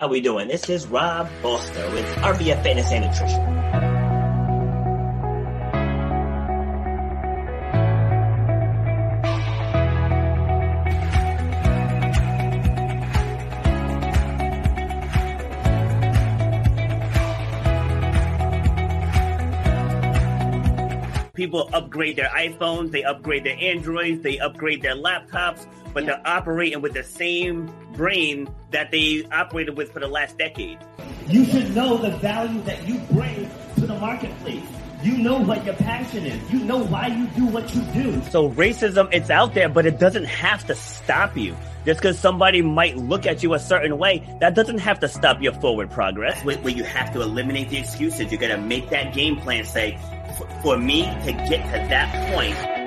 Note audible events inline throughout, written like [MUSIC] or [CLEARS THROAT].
How we doing? This is Rob Foster with RBF Fitness and Nutrition. People upgrade their iPhones, they upgrade their Androids, they upgrade their laptops, but yeah. they're operating with the same brain that they operated with for the last decade. You should know the value that you bring to the marketplace. You know what your passion is. You know why you do what you do. So racism, it's out there, but it doesn't have to stop you. Just because somebody might look at you a certain way, that doesn't have to stop your forward progress. Where, where you have to eliminate the excuses. You got to make that game plan. Say, for me to get to that point.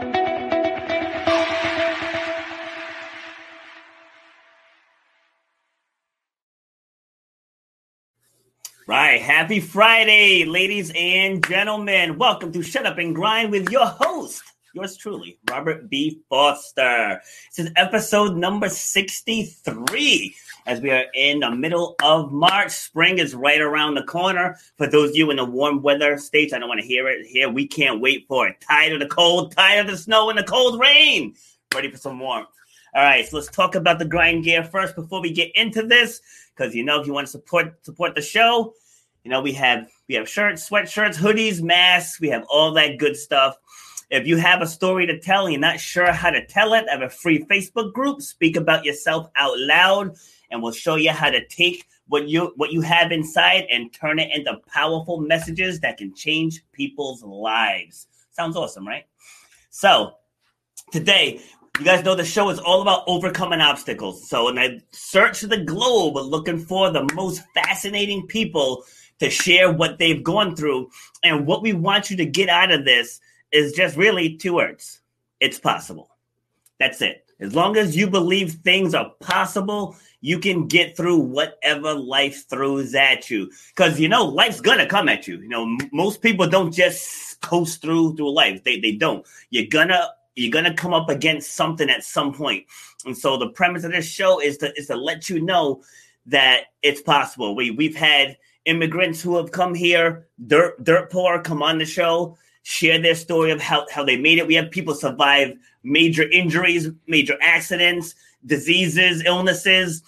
Right. Happy Friday, ladies and gentlemen. Welcome to Shut Up and Grind with your host, yours truly, Robert B. Foster. This is episode number 63 as we are in the middle of March. Spring is right around the corner. For those of you in the warm weather states, I don't want to hear it here. We can't wait for it. Tired of the cold, tired of the snow and the cold rain. Ready for some warmth. All right, so let's talk about the grind gear first before we get into this. Because you know, if you want to support support the show, you know we have we have shirts, sweatshirts, hoodies, masks. We have all that good stuff. If you have a story to tell and you're not sure how to tell it, I have a free Facebook group. Speak about yourself out loud and we'll show you how to take what you what you have inside and turn it into powerful messages that can change people's lives. Sounds awesome, right? So today, you guys know the show is all about overcoming obstacles. So when I search the globe looking for the most fascinating people to share what they've gone through, and what we want you to get out of this is just really two words. It's possible. That's it. As long as you believe things are possible, you can get through whatever life throws at you. Because you know, life's gonna come at you. You know, m- most people don't just coast through through life. They they don't. You're gonna you're gonna come up against something at some point. And so the premise of this show is to is to let you know that it's possible. We we've had immigrants who have come here, dirt dirt poor, come on the show, share their story of how, how they made it. We have people survive major injuries, major accidents diseases, illnesses,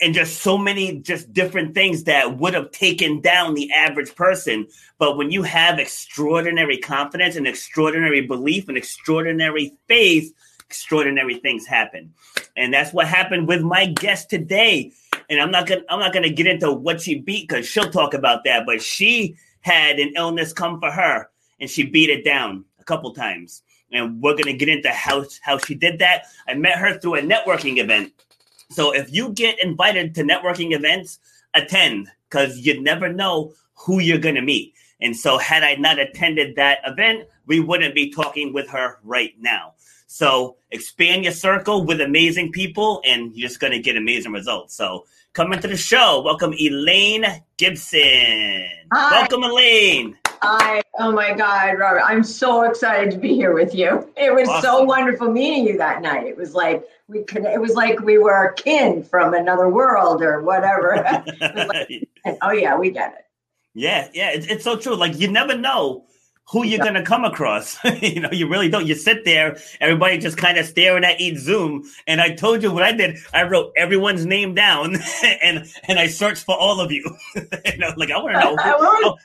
and just so many just different things that would have taken down the average person. But when you have extraordinary confidence and extraordinary belief and extraordinary faith, extraordinary things happen. And that's what happened with my guest today. And I'm not gonna I'm not gonna get into what she beat because she'll talk about that, but she had an illness come for her and she beat it down a couple times and we're gonna get into how how she did that. I met her through a networking event. So if you get invited to networking events, attend because you never know who you're gonna meet. And so had I not attended that event, we wouldn't be talking with her right now. So expand your circle with amazing people, and you're just gonna get amazing results. So coming to the show, welcome Elaine Gibson. Hi. Welcome, Elaine. I, oh my God, Robert, I'm so excited to be here with you. It was awesome. so wonderful meeting you that night. It was like we could, it was like we were kin from another world or whatever. [LAUGHS] like, [LAUGHS] oh yeah, we get it. Yeah, yeah, it's, it's so true. Like you never know who you're going to come across. [LAUGHS] you know, you really don't. You sit there, everybody just kind of staring at each Zoom. And I told you what I did. I wrote everyone's name down [LAUGHS] and and I searched for all of you. [LAUGHS] you know, like I want to know.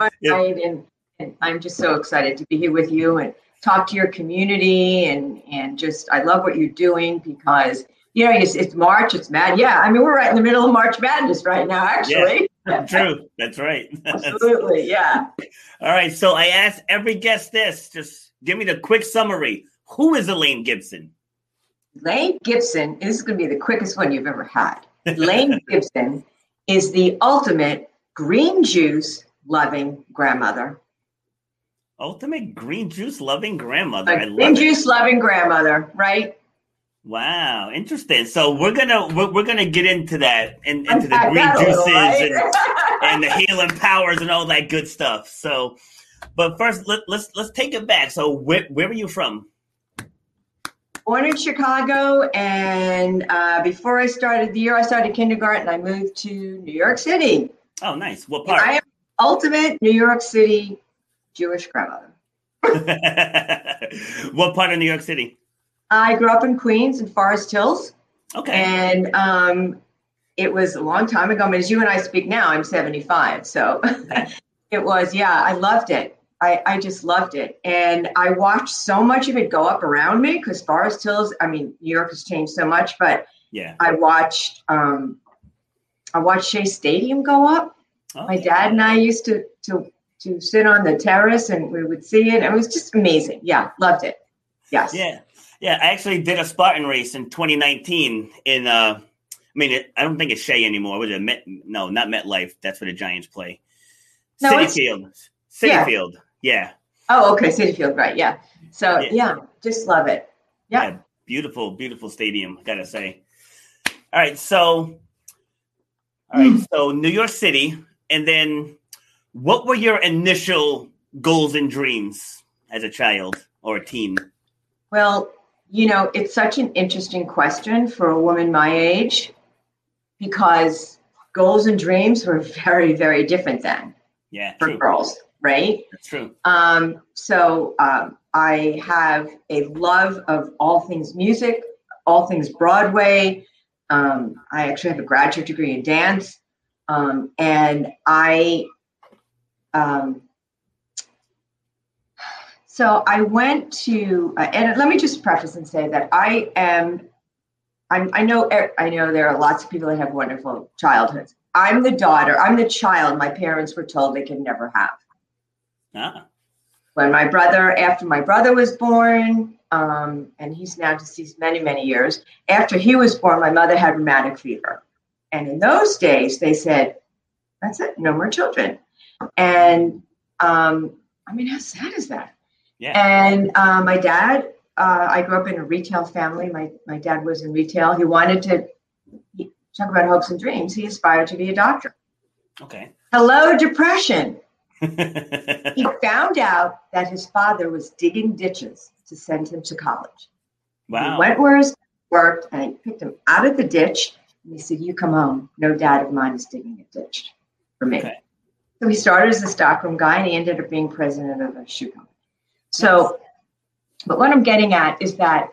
Oh, yeah. and, and I'm just so excited to be here with you and talk to your community and and just I love what you're doing because you know it's, it's March, it's mad. Yeah, I mean we're right in the middle of March Madness right now, actually. [LAUGHS] True. That's right. [LAUGHS] Absolutely. Yeah. All right. So I asked every guest this. Just give me the quick summary. Who is Elaine Gibson? Elaine Gibson, this is going to be the quickest one you've ever had. Elaine [LAUGHS] Gibson is the ultimate green juice loving grandmother. Ultimate green juice loving grandmother. Green juice loving grandmother, right? Wow, interesting. So we're gonna we're, we're gonna get into that and into the green juices right? and, [LAUGHS] and, the healing powers and all that good stuff. So, but first let, us let's, let's take it back. So where where are you from? born in Chicago, and uh, before I started the year, I started kindergarten. I moved to New York City. Oh, nice. What part? I am ultimate New York City Jewish grandmother. [LAUGHS] what part of New York City? I grew up in Queens in Forest Hills. Okay. And um, it was a long time ago. I mean, as you and I speak now, I'm 75. So [LAUGHS] it was, yeah, I loved it. I, I just loved it. And I watched so much of it go up around me because Forest Hills, I mean, New York has changed so much, but yeah, I watched um, I watched Shea Stadium go up. Oh, My yeah. dad and I used to to to sit on the terrace and we would see it. It was just amazing. Yeah, loved it. Yes. Yeah. Yeah, I actually did a Spartan race in 2019 in uh I mean, it, I don't think it's Shea anymore. Was it Met? No, not MetLife. That's where the Giants play. No, Citi Field. Citi yeah. Field. Yeah. Oh, okay. Citi Field, right. Yeah. So, yeah, yeah just love it. Yeah. yeah. Beautiful, beautiful stadium, I gotta say. All right. So, all right. Mm. So, New York City. And then, what were your initial goals and dreams as a child or a teen? Well, you know, it's such an interesting question for a woman my age because goals and dreams were [LAUGHS] very, very different then. Yeah. For true. girls right? That's true. Um, so um, I have a love of all things music, all things Broadway. Um, I actually have a graduate degree in dance, um, and I. Um, so I went to, uh, and let me just preface and say that I am. I'm, I know. I know there are lots of people that have wonderful childhoods. I'm the daughter. I'm the child my parents were told they could never have. Ah. When my brother, after my brother was born, um, and he's now deceased many, many years, after he was born, my mother had rheumatic fever. And in those days, they said, that's it, no more children. And um, I mean, how sad is that? Yeah. And uh, my dad, uh, I grew up in a retail family. My, my dad was in retail. He wanted to he, talk about hopes and dreams. He aspired to be a doctor. Okay. Hello, depression. [LAUGHS] he found out that his father was digging ditches to send him to college. Wow. He went where he worked and he picked him out of the ditch and he said, You come home. No dad of mine is digging a ditch for me. Okay. So he started as a stockroom guy and he ended up being president of a shoe company. So, but what I'm getting at is that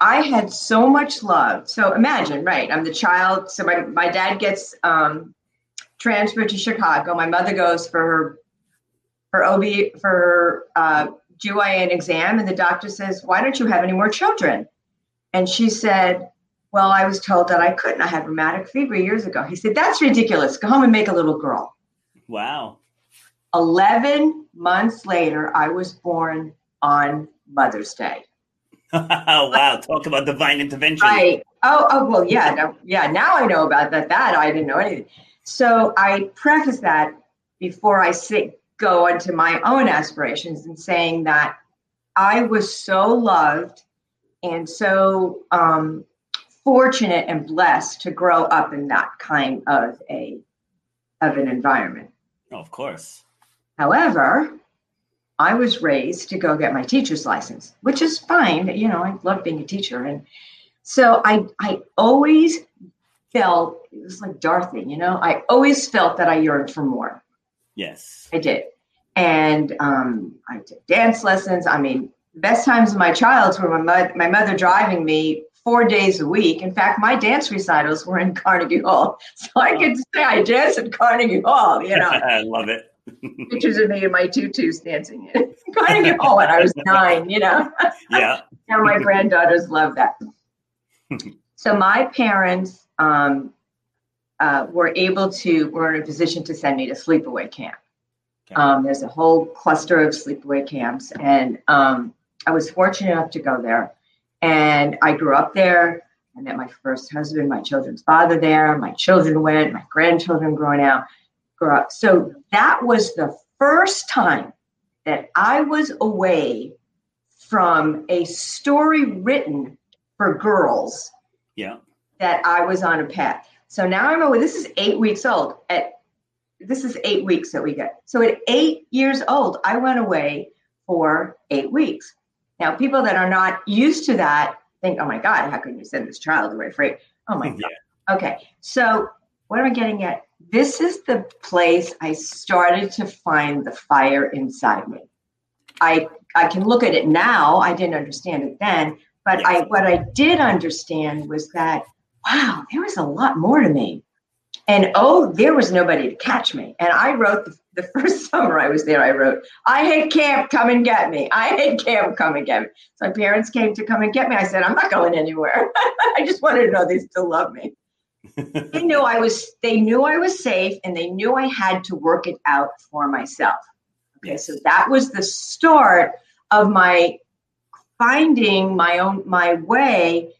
I had so much love. So imagine, right? I'm the child. So my, my dad gets um, transferred to Chicago. My mother goes for her for OB for uh, GYN exam, and the doctor says, "Why don't you have any more children?" And she said, "Well, I was told that I couldn't. I had rheumatic fever years ago." He said, "That's ridiculous. Go home and make a little girl." Wow. Eleven months later, I was born on Mother's Day. [LAUGHS] wow! Talk about divine intervention. Right. Oh, oh well, yeah, no, yeah. Now I know about that. That I didn't know anything. So I preface that before I say, go into my own aspirations and saying that I was so loved and so um, fortunate and blessed to grow up in that kind of a of an environment. of course. However, I was raised to go get my teacher's license, which is fine. You know, I love being a teacher, and so I I always felt it was like Dorothy. You know, I always felt that I yearned for more. Yes. I did. And um, I took dance lessons. I mean, best times of my childhood were my, my mother driving me four days a week. In fact, my dance recitals were in Carnegie Hall. [LAUGHS] So I could say I danced at Carnegie Hall, you know. [LAUGHS] I love it. Pictures of me and my tutus dancing in Carnegie Hall when I was nine, you know. [LAUGHS] Yeah. and my granddaughters love that. [LAUGHS] so my parents um, uh, were able to, were in a position to send me to sleepaway camp. Okay. Um, there's a whole cluster of sleepaway camps, and um, I was fortunate enough to go there. And I grew up there. I met my first husband, my children's father there. My children went, my grandchildren growing out, grew up. So that was the first time that I was away from a story written for girls. Yeah. That I was on a path. So now I'm away. This is eight weeks old. At this is eight weeks that we get. So at eight years old, I went away for eight weeks. Now, people that are not used to that think, oh my God, how can you send this child away free? Oh my [LAUGHS] God. Okay. So what am I getting at? This is the place I started to find the fire inside me. I I can look at it now. I didn't understand it then, but I what I did understand was that wow, there was a lot more to me. And oh, there was nobody to catch me. And I wrote the, the [LAUGHS] first summer I was there, I wrote, I hate camp, come and get me. I hate camp, come and get me. So my parents came to come and get me. I said, I'm not going anywhere. [LAUGHS] I just wanted to know they still love me. [LAUGHS] they knew I was they knew I was safe and they knew I had to work it out for myself. Okay, so that was the start of my finding my own my way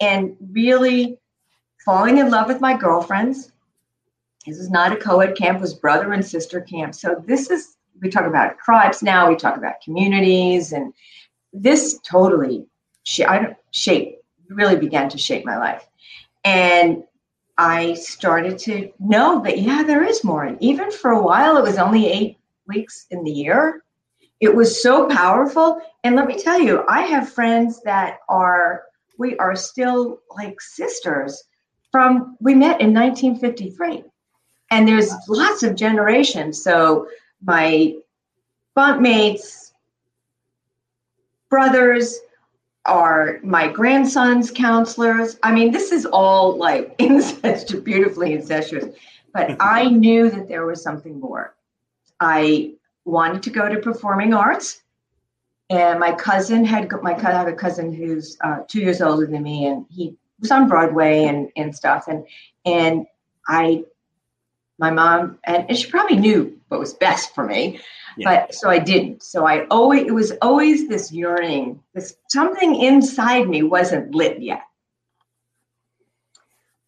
and really falling in love with my girlfriends. This is not a co-ed camp, it was brother and sister camp. So this is we talk about tribes now, we talk about communities, and this totally I don't, shape really began to shape my life. And I started to know that yeah, there is more. And even for a while, it was only eight weeks in the year. It was so powerful. And let me tell you, I have friends that are we are still like sisters from we met in 1953 and there's lots of generations so my bunkmates brothers are my grandson's counselors i mean this is all like [LAUGHS] incestuous beautifully incestuous but [LAUGHS] i knew that there was something more i wanted to go to performing arts and my cousin had my I have a cousin who's uh, two years older than me, and he was on Broadway and and stuff. And and I, my mom, and, and she probably knew what was best for me, yeah. but so I didn't. So I always it was always this yearning, this something inside me wasn't lit yet.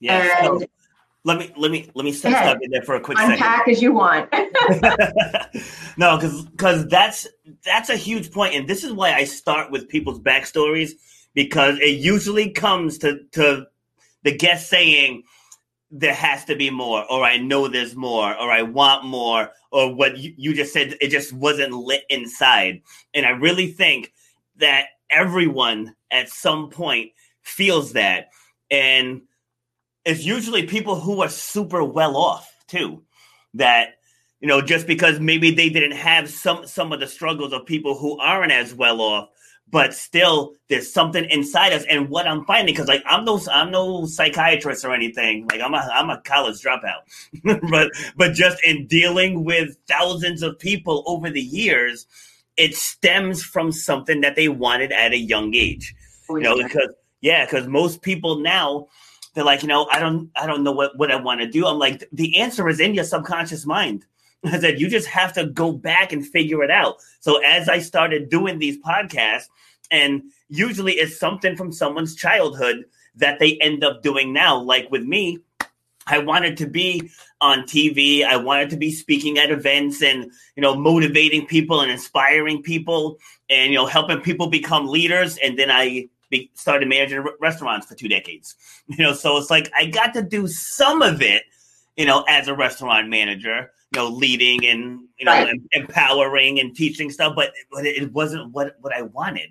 Yeah. And, let me let me let me step in there for a quick Unpack second. as you want. [LAUGHS] no, because because that's that's a huge point, and this is why I start with people's backstories because it usually comes to to the guest saying there has to be more, or I know there's more, or I want more, or what you, you just said it just wasn't lit inside, and I really think that everyone at some point feels that, and it's usually people who are super well off too that you know just because maybe they didn't have some some of the struggles of people who aren't as well off but still there's something inside us and what i'm finding because like i'm no i'm no psychiatrist or anything like i'm a i'm a college dropout [LAUGHS] but but just in dealing with thousands of people over the years it stems from something that they wanted at a young age oh, you know because yeah because most people now they're like, you know, I don't, I don't know what what I want to do. I'm like, the answer is in your subconscious mind. [LAUGHS] I said, you just have to go back and figure it out. So as I started doing these podcasts, and usually it's something from someone's childhood that they end up doing now. Like with me, I wanted to be on TV. I wanted to be speaking at events and you know motivating people and inspiring people and you know helping people become leaders. And then I be, started managing restaurants for two decades. [LAUGHS] You know, so it's like I got to do some of it, you know, as a restaurant manager, you know, leading and you know, right. em- empowering and teaching stuff, but but it wasn't what what I wanted.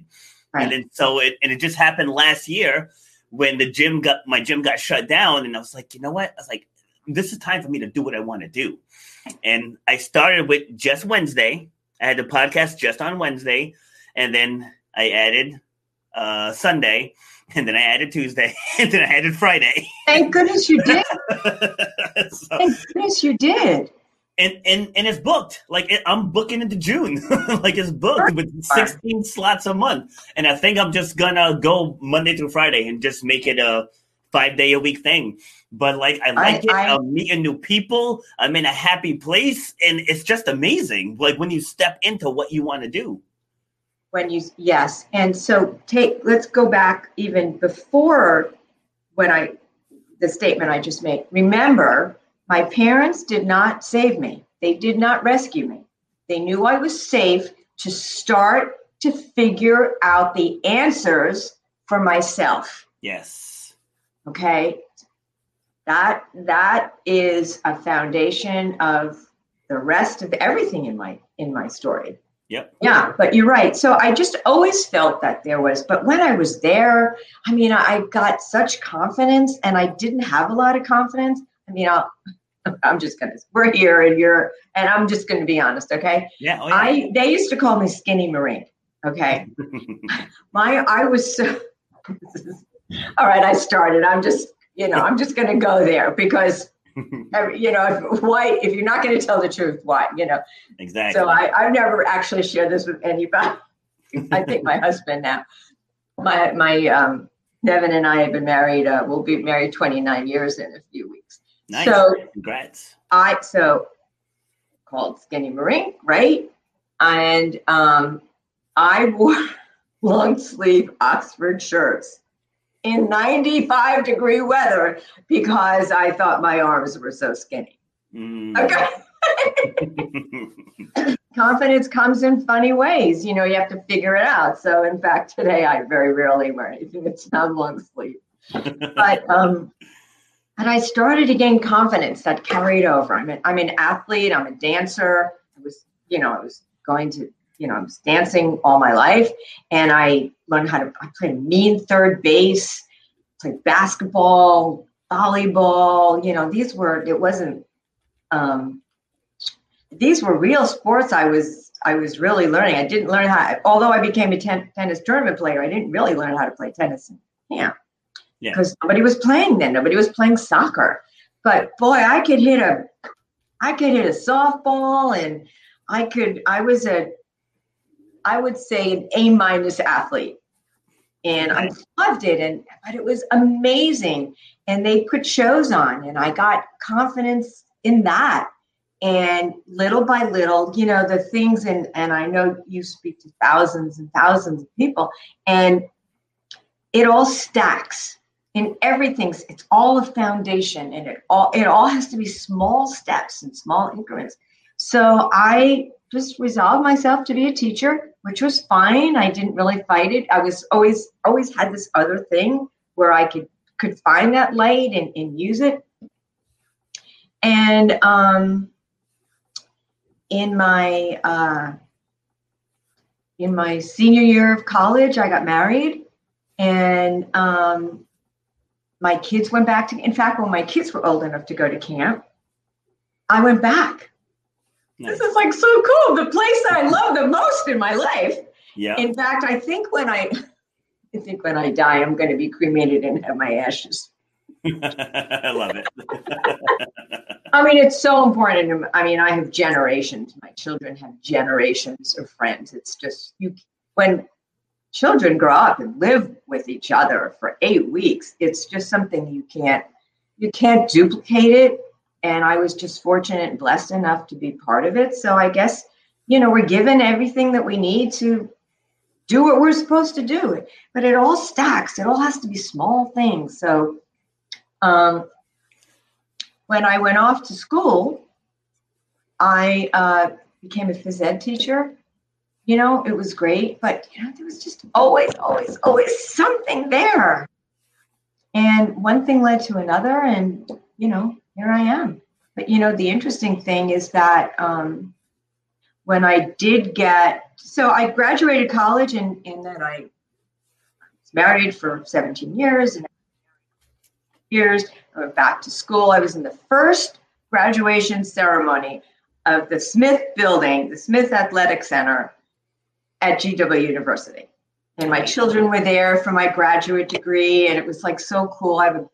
Right. And then so it and it just happened last year when the gym got my gym got shut down, and I was like, you know what? I was like, this is time for me to do what I want to do. And I started with just Wednesday. I had the podcast just on Wednesday, and then I added uh, Sunday, and then I added Tuesday, [LAUGHS] and then I added Friday. Thank goodness you did. so, [LAUGHS] Thank goodness you did. And and and it's booked. Like it, I'm booking into June. [LAUGHS] like it's booked with 16 slots a month, and I think I'm just gonna go Monday through Friday and just make it a five day a week thing. But like I like I, it. I, I'm meeting new people. I'm in a happy place, and it's just amazing. Like when you step into what you want to do when you yes and so take let's go back even before when i the statement i just made remember my parents did not save me they did not rescue me they knew i was safe to start to figure out the answers for myself yes okay that that is a foundation of the rest of everything in my in my story Yep. Yeah, but you're right. So I just always felt that there was, but when I was there, I mean, I got such confidence and I didn't have a lot of confidence. I mean, I'll, I'm just gonna. We're here, and you're, and I'm just gonna be honest, okay? Yeah. Oh, yeah. I they used to call me Skinny Marine. Okay, [LAUGHS] my I was so. [LAUGHS] all right, I started. I'm just, you know, I'm just gonna go there because, [LAUGHS] you know, if, why if you're not gonna tell the truth, why, you know? exactly. So I I've never actually shared this with anybody. I think my husband now. My my um Devin and I have been married. Uh, we'll be married 29 years in a few weeks. Nice. so- Congrats. I so called Skinny Marine, right? And um, I wore [LAUGHS] long sleeve Oxford shirts in 95 degree weather because I thought my arms were so skinny. Mm. Okay. [LAUGHS] Confidence comes in funny ways. You know, you have to figure it out. So, in fact, today I very rarely wear anything that's not long sleeve. [LAUGHS] But um, and I started to gain confidence that carried over. I'm an, I'm an athlete. I'm a dancer. I was, you know, I was going to, you know, I was dancing all my life, and I learned how to. I played mean third base, played basketball, volleyball. You know, these were. It wasn't. Um, these were real sports. I was. I was really learning. I didn't learn how. Although I became a ten, tennis tournament player, I didn't really learn how to play tennis in camp Yeah. because nobody was playing then. Nobody was playing soccer. But boy, I could hit a, I could hit a softball, and I could. I was a, I would say an A minus athlete, and I loved it. And but it was amazing. And they put shows on, and I got confidence in that. And little by little, you know, the things, and and I know you speak to thousands and thousands of people, and it all stacks in everything it's all a foundation and it all it all has to be small steps and small increments. So i just resolved myself to be a teacher which was fine. I didn't really fight it. I was always always had this other thing where i could could find that light and, and use it. And um in my uh in my senior year of college i got married and um my kids went back to in fact when my kids were old enough to go to camp. I went back. Nice. this is like so cool. The place that i love the most in my life. Yeah. in fact i think when i i think when i die i'm going to be cremated and have my ashes. [LAUGHS] I love it. [LAUGHS] i mean it's so important. I mean i have generations. My children have generations of friends. It's just you when children grow up and live with each other for eight weeks it's just something you can't you can't duplicate it. And i was just fortunate and blessed enough to be part of it. So i guess you know we're given everything that we need to do what we're supposed to do. But it all stacks. It all has to be small things. So um, when i went off to school i uh, became a phys ed teacher you know, it was great, but you know, there was just always, always, always something there. And one thing led to another, and you know, here I am. But you know, the interesting thing is that um, when I did get, so I graduated college, and and then I was married for 17 years, and years I went back to school. I was in the first graduation ceremony of the Smith Building, the Smith Athletic Center at GW University. And my children were there for my graduate degree, and it was like so cool. I would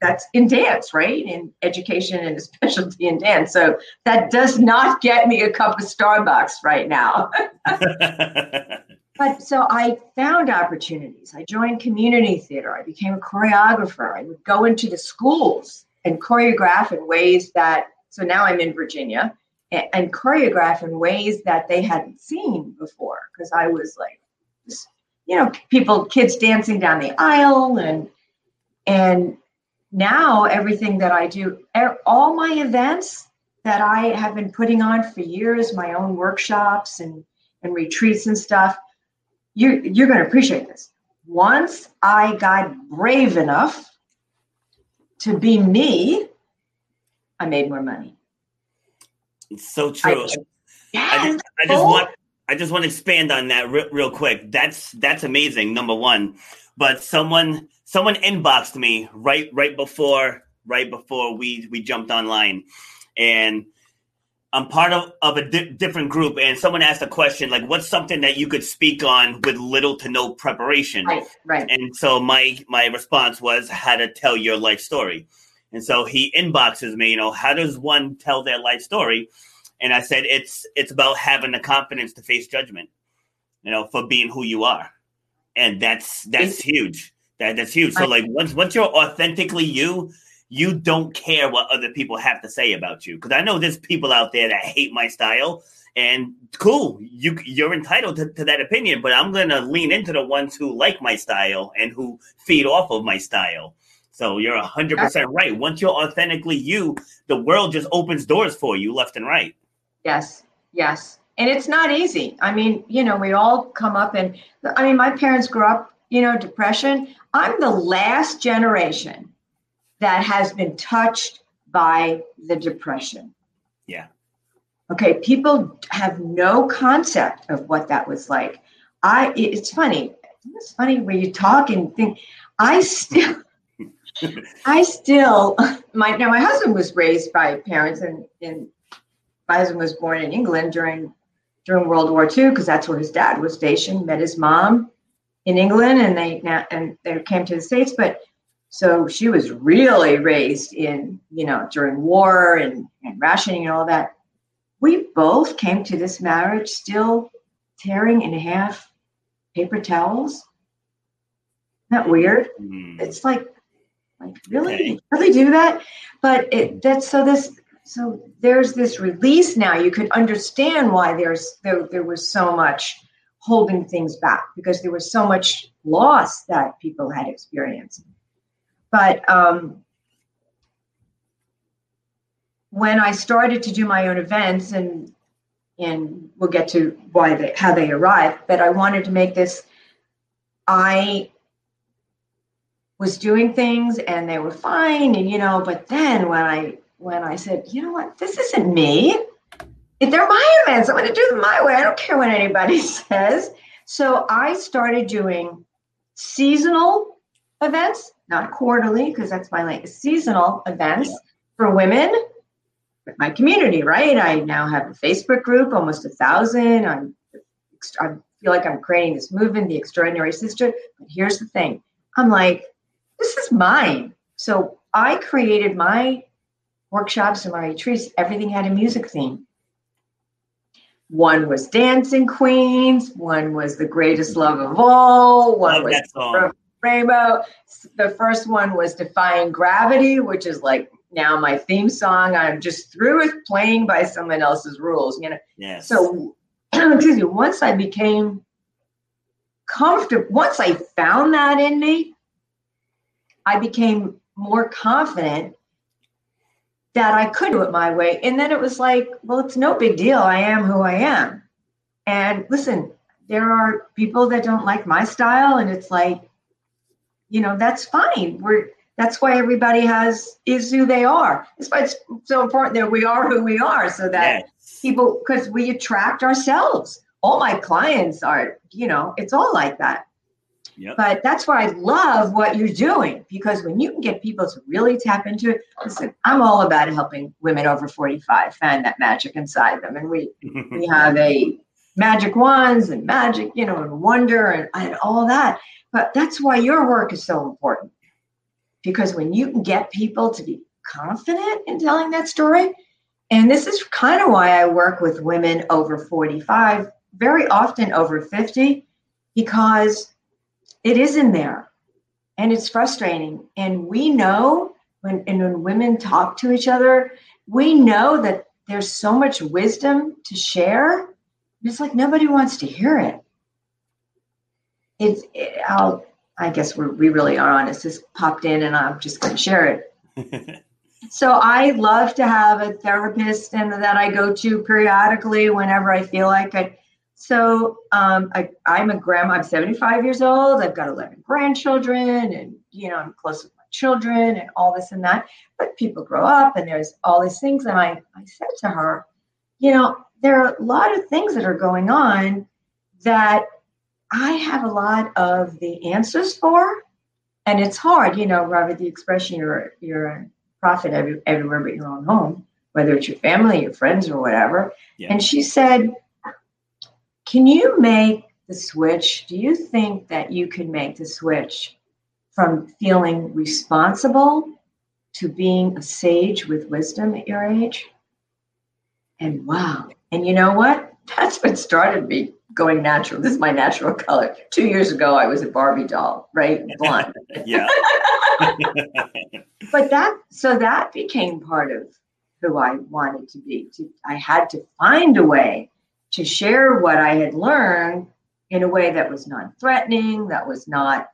that's in dance, right? In education and a [LAUGHS] specialty in dance. So that does not get me a cup of Starbucks right now. [LAUGHS] but so I found opportunities. I joined community theater. I became a choreographer. I would go into the schools and choreograph in ways that so now I'm in Virginia and, choreograph in ways that they hadn't seen before because I was like, you know, people, kids dancing down the aisle and and now everything that I do, all my events that I have been putting on for years, my own workshops and and retreats and stuff, you you're going to appreciate this. Once I got brave enough to be me, I made more money. It's so true. I, I just, I just want I just want to expand on that re- real quick. That's that's amazing. Number one, but someone someone inboxed me right right before right before we we jumped online, and I'm part of, of a di- different group, and someone asked a question like, "What's something that you could speak on with little to no preparation?" Right, right. And so my my response was how to tell your life story. And so he inboxes me, you know, how does one tell their life story? And I said it's it's about having the confidence to face judgment, you know, for being who you are, and that's that's huge. That that's huge. So like once once you're authentically you, you don't care what other people have to say about you. Because I know there's people out there that hate my style, and cool, you you're entitled to, to that opinion. But I'm gonna lean into the ones who like my style and who feed off of my style. So you're hundred percent right. Once you're authentically you, the world just opens doors for you left and right. Yes, yes, and it's not easy. I mean, you know, we all come up and I mean, my parents grew up, you know, depression. I'm the last generation that has been touched by the depression. Yeah. Okay, people have no concept of what that was like. I it's funny. It's funny when you talk and think I still I still my now my husband was raised by parents and and my husband was born in England during during World War II because that's where his dad was stationed. Met his mom in England, and they now and they came to the states. But so she was really raised in you know during war and, and rationing and all that. We both came to this marriage still tearing in half paper towels. Isn't that weird? Mm. It's like like really? Okay. really do that? But it that's so this so there's this release now. You could understand why there's there, there was so much holding things back because there was so much loss that people had experienced. But um, when i started to do my own events and and we'll get to why they how they arrived but i wanted to make this i was doing things and they were fine and you know but then when i when i said you know what? This isn't me. If they're my events i'm going to do them my way. I don't care what anybody [LAUGHS] says. So i started doing seasonal events not quarterly because that's my like seasonal events yeah. for women my community right? I now have a facebook group almost a thousand. I'm i feel like i'm creating this movement the extraordinary sister but here's the thing. I'm like this is mine. So I created my workshops and my retreats. Everything had a music theme. One was Dancing Queens. One was The Greatest Love of All. One Love was Rainbow. The first one was Defying Gravity, which is like now my theme song. I'm just through with playing by someone else's rules. You know. Yes. So, [CLEARS THROAT] excuse me. Once I became comfortable, once I found that in me, I became more confident that I could do it my way. And then it was like, well, it's no big deal. I am who I am. And listen, there are people that don't like my style, and it's like, you know, that's fine. We're that's why everybody has is who they are. That's why it's so important that we are who we are, so that yes. people because we attract ourselves. All my clients are, you know, it's all like that. Yep. But that's why I love what you're doing because when you can get people to really tap into it, listen, I'm all about helping women over 45 find that magic inside them. And we [LAUGHS] we have a magic wands and magic, you know, and wonder and, and all that. But that's why your work is so important. Because when you can get people to be confident in telling that story, and this is kind of why I work with women over 45, very often over 50, because it is in there. And it's frustrating. And we know when and when women talk to each other we know that there's so much wisdom to share it's like nobody wants to hear it. It's it, i'll i guess we're, we really are honest. This popped in and i'm just going to share it. [LAUGHS] So i love to have a therapist and that i go to periodically whenever i feel like it so um, I, I'm a grandma. I'm 75 years old. I've got 11 grandchildren, and you know I'm close with my children and all this and that. But people grow up, and there's all these things. And I, I said to her, you know, there are a lot of things that are going on that I have a lot of the answers for. And it's hard, you know, Robert, the expression you're you're a prophet every, everywhere but your own home, whether it's your family, your friends, or whatever. Yeah. And she said, Can you make the switch? Do you think that you can make the switch from feeling responsible to being a sage with wisdom at your age? And wow. And you know what? [LAUGHS] That's what started me going natural. This is my natural color. Two years ago, I was a Barbie doll, right? Blonde. [LAUGHS] yeah. but that, so that became part of who I wanted to be. To, I had to find a way to share what I had learned in a way that was non-threatening, that was not,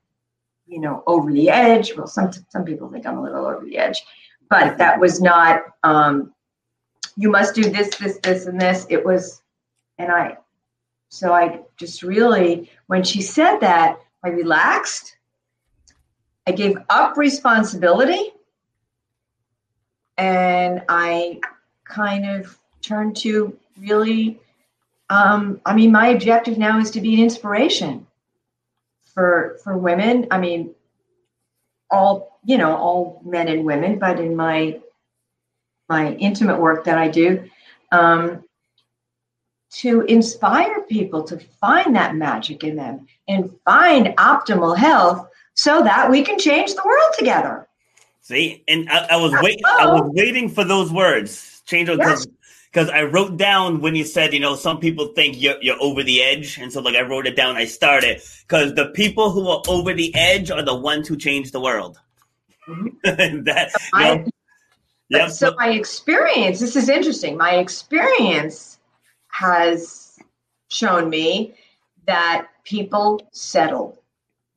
you know, over the edge. Well, some some people think I'm a little over the edge, but that was not. Um, you must do this, this, this, and this. It was, and I so I just really, when she said that, I relaxed. I gave up responsibility. And I kind of turned to really, um, I mean, my objective now is to be an inspiration for for women. I mean, all you know, all men and women, but in my my intimate work that I do, um, to inspire people to find that magic in them and find optimal health so that we can change the world together. See, and I, I was waiting. I was waiting for those words. Change because because I wrote down when you said, you know, some people think you're you're over the edge, and so like I wrote it down. I started because the people who are over the edge are the ones who change the world. Mm-hmm. [LAUGHS] that you know, I, yep. So my experience. This is interesting. My experience has shown me that people settle.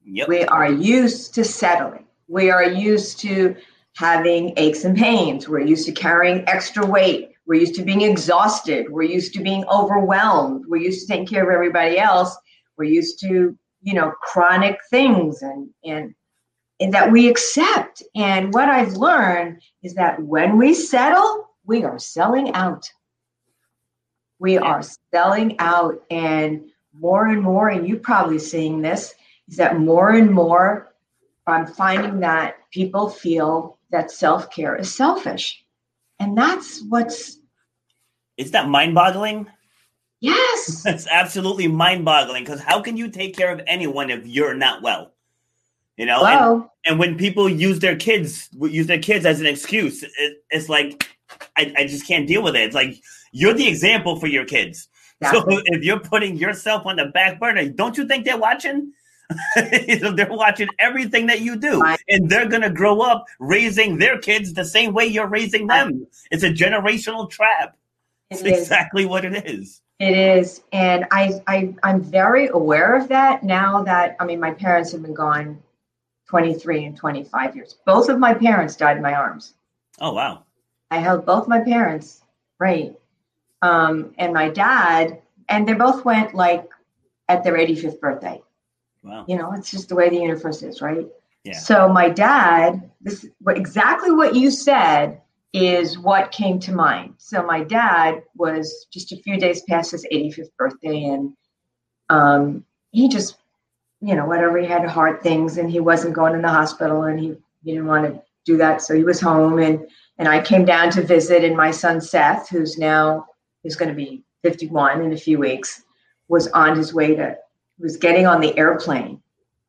Yep. We are used to settling. We are used to having aches and pains. We're used to carrying extra weight. We're used to being exhausted. We're used to being overwhelmed. We're used to taking care of everybody else. We're used to, you know, chronic things and and and that we accept. And what I've learned is that when we settle, we are selling out. We are selling out, and more and more, and you're probably seeing this, is that more and more I'm finding that people feel that self care is selfish. And that's what's. Is that mind boggling? Yes. [LAUGHS] That's absolutely mind boggling because how can you take care of anyone if you're not well? You know, and, and, when people use their kids use their kids as an excuse, it, it's like I, I just can't deal with it. It's like you're the example for your kids. Exactly. So [LAUGHS] if you're putting yourself on the back burner, don't you think they're watching? [LAUGHS] they're watching everything that you do, and they're gonna grow up raising their kids the same way you're raising them. It's a generational trap. It's exactly what it is. It is, and I, I, I'm very aware of that now. That I mean, my parents have been gone 23 and 25 years. Both of my parents died in my arms. Oh wow! I held both my parents, right, um, and my dad, and they both went like at their 85th birthday. Wow. You know, it's just the way the universe is, right? Yeah. So my dad, this what exactly what you said is what came to mind. So my dad was just a few days past his 85th birthday, and um, he just, you know, whatever he had heart things, and he wasn't going in the hospital, and he, he didn't want to do that, so he was home, and and I came down to visit, and my son Seth, who's now is going to be 51 in a few weeks, was on his way to, was getting on the airplane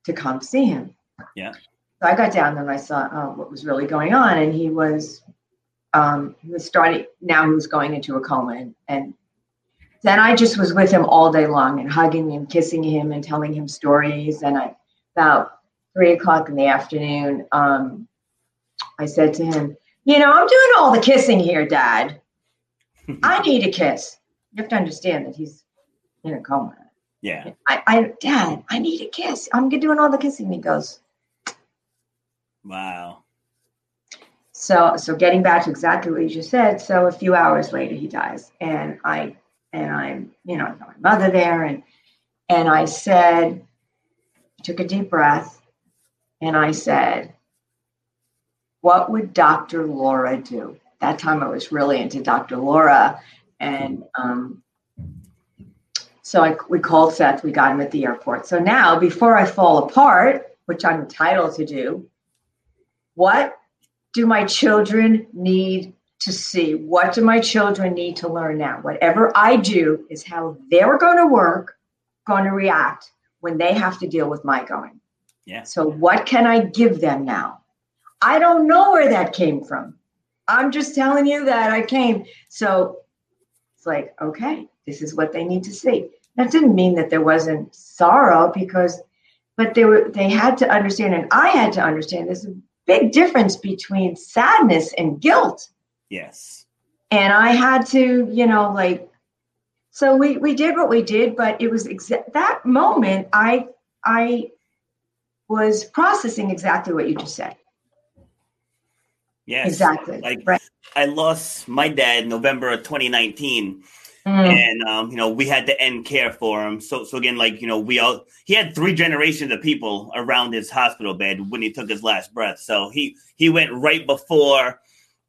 to come see him. Yeah. So I got down and I saw oh, what was really going on, and he was, um, he was starting. Now he was going into a coma, and, and then I just was with him all day long and hugging him, kissing him, and telling him stories. And I, about three o'clock in the afternoon, um, I said to him, "You know, I'm doing all the kissing here, Dad. I [LAUGHS] need a kiss. You have to understand that he's in a coma. Yeah. I, I, Dad, I need a kiss. I'm doing all the kissing. He goes, Wow. So, so getting back to exactly what you just said. So a few hours later, he dies, and I, and I'm, you know, I got my mother there, and and I said, took a deep breath, and I said, "What would Dr. Laura do?" that time I was really into Dr. Laura and um, So I, we called Seth, we got him at the airport. So now, before I fall apart, which I'm entitled to do, what do my children need to see? What do my children need to learn now? Whatever I do is how they're going to work, going to react when they have to deal with my going. Yeah. So, what can I give them now? I don't know where that came from. I'm just telling you that I came. So, it's like, okay, this is what they need to see. That didn't mean that there wasn't sorrow because, but they were, they had to understand, and I had to understand a big difference between sadness and guilt. Yes. And I had to, you know, like, so we we did what we did, but it was exa- that moment I I was processing exactly what you just said. Yes. Exactly. Like right. I lost my dad November of 2019. Mm. And um, you know, we had to end care for him. So so again, like, you know, we all he had three generations of people around his hospital bed when he took his last breath. So he he went right before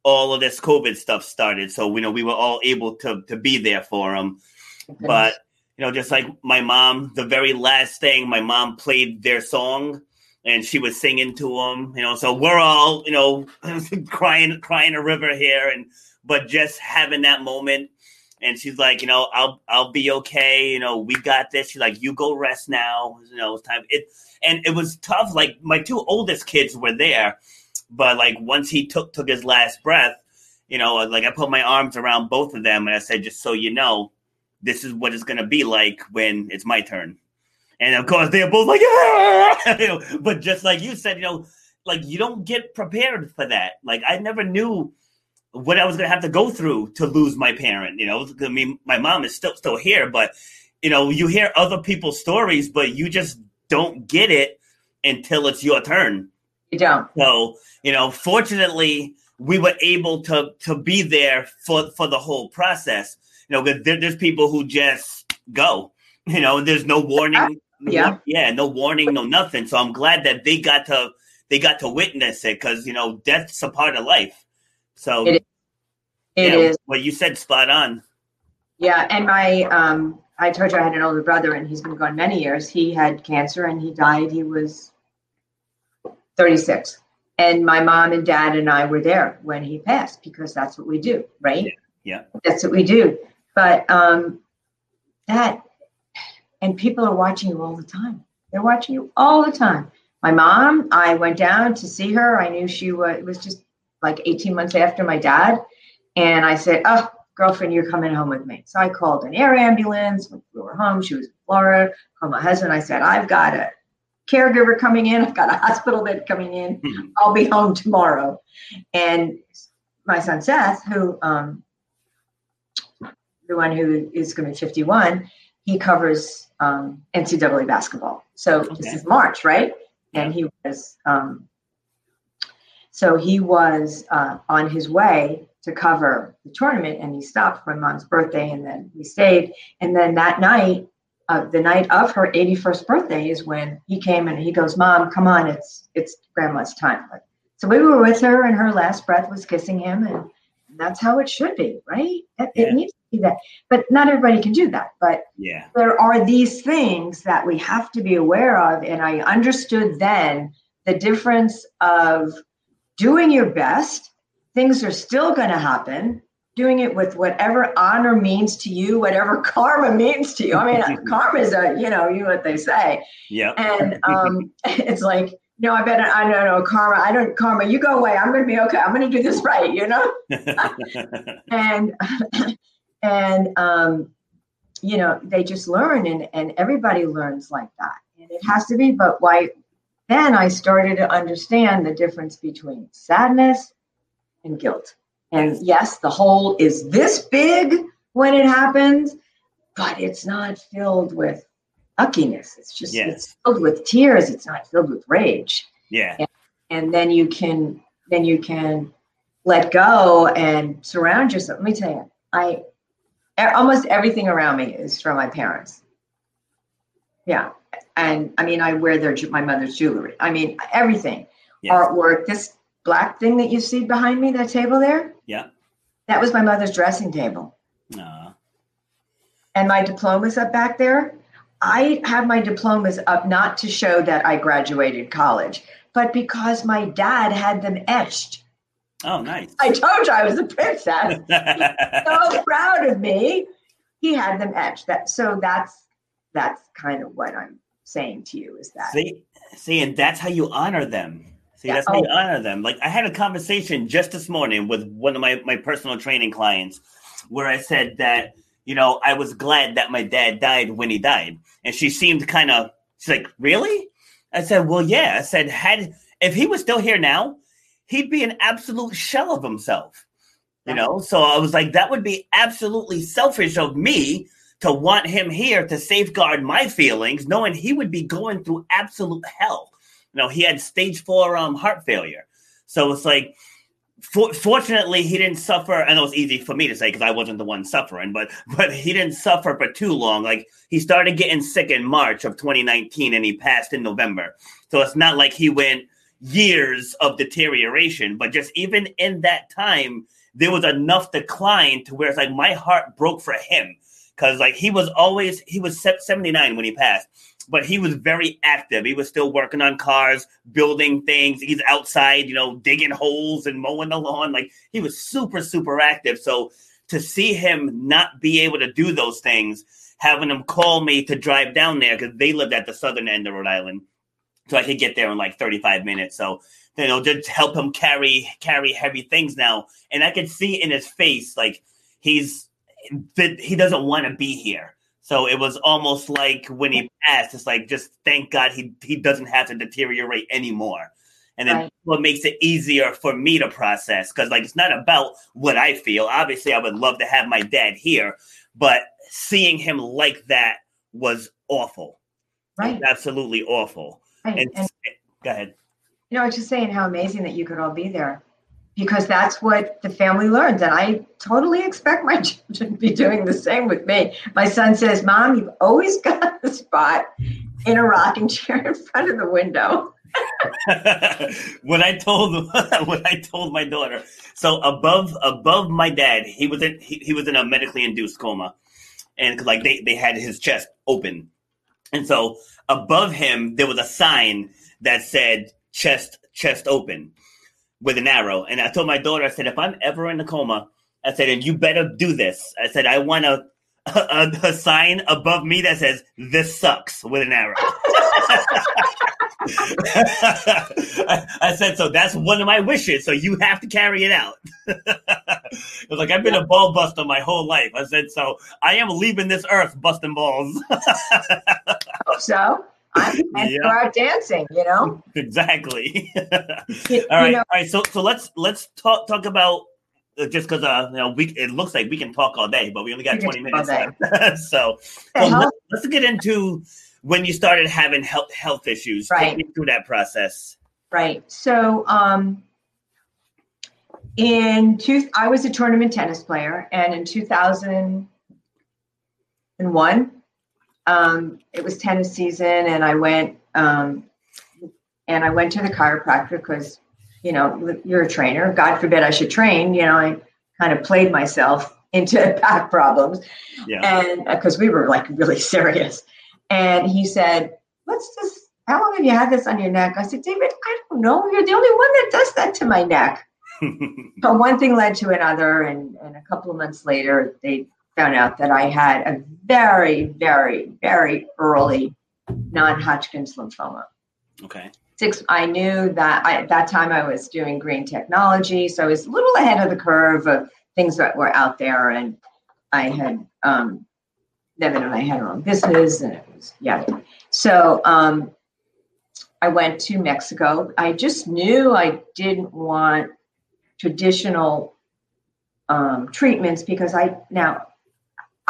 all of this COVID stuff started. So you know, we were all able to to be there for him. Okay. But you know, just like my mom, the very last thing my mom played their song and she was singing to him, you know, so we're all, you know, [LAUGHS] crying, crying a river here. And, but just having that moment and she's like, you know, I'll, I'll be okay. You know, we got this. She's like, you go rest now. You know, it's time. It, and it was tough. Like my two oldest kids were there, but like once he took, took his last breath, you know, like I put my arms around both of them and I said, just so you know, this is what it's to be like when it's my turn. And of course, they're both like, you [LAUGHS] know, but just like you said, you know, like you don't get prepared for that. Like I never knew what I was going to have to go through to lose my parent. You know, I mean, my mom is still still here, but you know, you hear other people's stories, but you just don't get it until it's your turn. You don't. So, you know, fortunately, we were able to to be there for for the whole process. You know, there, there's people who just go. You know, there's no warning. Uh, yeah. yeah, no warning, no nothing. So I'm glad that they got to they got to witness it because you know death's a part of life. So It is. It yeah, is. what you said spot on. Yeah, and my um, I told you I had an older brother, and he's been gone many years. He had cancer, and he died. He was 36, and my mom and dad and I were there when he passed because that's what we do, right? Yeah. that's what we do. But um, that, and people are watching you all the time. They're watching you all the time. My mom, I went down to see her. I knew she was. It was just like 18 months after my dad, and I said, "Oh, girlfriend, you're coming home with me." So I called an air ambulance. We flew her home. She was in Florida. Called my husband. I said, "I've got a caregiver coming in. I've got a hospital bed coming in. Mhm. I'll be home tomorrow." And my son Seth, who um, the one who is going to be 51, he covers um, NCAA basketball. So this is March, right? And he was um, so he was uh, on his way to cover the tournament, and he stopped for my mom's birthday, and then we stayed. And then that night, uh, the night of her 81st birthday, is when he came and he goes, "Mom, come on, it's it's Grandma's time." Like, so we were with her, and her last breath was kissing him, and that's how it should be, right? It, Yeah. it needs to be that, but not everybody can do that. But Yeah. there are these things that we have to be aware of. And I understood then the difference of doing your best. Things are still going to happen. Doing it with whatever honor means to you, whatever [LAUGHS] karma means to you. I mean, [LAUGHS] karma is a, you know, you know what they say. Yeah. And [LAUGHS] um, it's like, no, I better, I don't know, karma. I don't, karma, you go away. I'm going to be okay. I'm going to do this right, you know? and and um, you know they just learn and and everybody learns like that and it has to be but why then i started to understand the difference between sadness and guilt. And yes. the hole is this big when it happens but it's not filled with uckiness it's just Yes. it's filled with tears. It's not filled with rage. Yeah. and then you can then you can let go and surround yourself. Let me tell you I almost everything around me is from my parents. Yeah and i mean i wear their my mother's jewelry i mean everything Yeah. artwork this black thing that you see behind me that table there Yeah. that was my mother's dressing table Aw. and my diploma's up back there. I have my diplomas up not to show that I graduated college, but because my dad had them etched. Oh, nice. I told you I was a princess. [LAUGHS] so proud of me. He had them etched. That so that's that's kind of what I'm saying to you is that see, see, and that's how you honor them. See, yeah. that's how oh. you honor them. Like I had a conversation just this morning with one of my, my personal training clients where I said that, you know, I was glad that my dad died when he died. And she seemed kind of she's like, Really? I said, Well, yeah. I said, had if he was still here now, he'd be an absolute shell of himself. You know, so I was like, that would be absolutely selfish of me to want him here to safeguard my feelings, knowing he would be going through absolute hell. You know, he had stage four um heart failure. So it's like for, fortunately he didn't suffer I know it's easy for me to say because I wasn't the one suffering, but [LAUGHS] but he didn't suffer for too long. Like he started getting sick in March of 2019 and he passed in November. So it's not like he went years of deterioration, but just even in that time, there was enough decline to where it's like my heart broke for him because like he was always he was 79 when he passed but he was very active. He was still working on cars building things. He's outside you know digging holes and mowing the lawn. Like he was super super active. So to see him not be able to do those things having him call me to drive down there because they lived at the southern end of rhode island. So i could get there in like 35 minutes. So you know just help him carry carry heavy things now. And i could see in his face like he's that he doesn't want to be here. So it was almost like when he passed, it's like just thank God he he doesn't have to deteriorate anymore. And then right. what makes it easier for me to process because like it's not about what I feel. Obviously, I would love to have my dad here, but seeing him like that was awful. Right. Was absolutely awful. Right. And, and, go ahead. You know, I was just saying how amazing that you could all be there because that's what the family learns. And I totally expect my [LAUGHS] children to be doing the same with me. My son says, Mom, you've always [LAUGHS] got the spot in a rocking chair in front of the window. [LAUGHS] when I told when I told my daughter, so above above my dad, he was in he, he was in a medically induced coma, and like they they had his chest open, and so above him there was a sign that said chest chest open, with an arrow. And I told my daughter, I said, if I'm ever in a coma, I said, and you better do this. I said, I want a, a, a sign above me that says, this sucks with an arrow. [LAUGHS] I, said, so that's one of my wishes. So you have to carry it out. [LAUGHS] it was like, I've been a ball buster my whole life. I said, so I am leaving this earth busting balls. [LAUGHS] So. I'm [LAUGHS] yep. dancing, you know. Exactly. [LAUGHS] all right, know, all right. So so let's let's talk talk about uh, just because uh you know we it looks like we can talk all day, but we only got twenty minutes left. [LAUGHS] so, so let's, let's, get into when you started having health health issues. Right. Take me through that process. Right. So um in two I was a tournament tennis player and in two thousand and one um, it was tennis season, and I went um, and I went to the chiropractor because you know you're a trainer. God forbid I should train. You know, I kind of played myself [LAUGHS] into back problems, yeah. and because uh, we were like really [LAUGHS] serious. And he said, "Let's just." How long have you had this on your neck? I said, David, I don't know. You're the only one that does that to my neck. [LAUGHS] so one thing led to another, and, and a couple of months later, they found out that I had a very, very, very early non-Hodgkin's lymphoma. Okay. Six. I knew that I, at that time I was doing green technology, so I was a little ahead of the curve of things that were out there, and I had um, Nevin and I had our own business, and it was yeah. So um, I went to Mexico. I just knew I didn't want traditional um, treatments because I now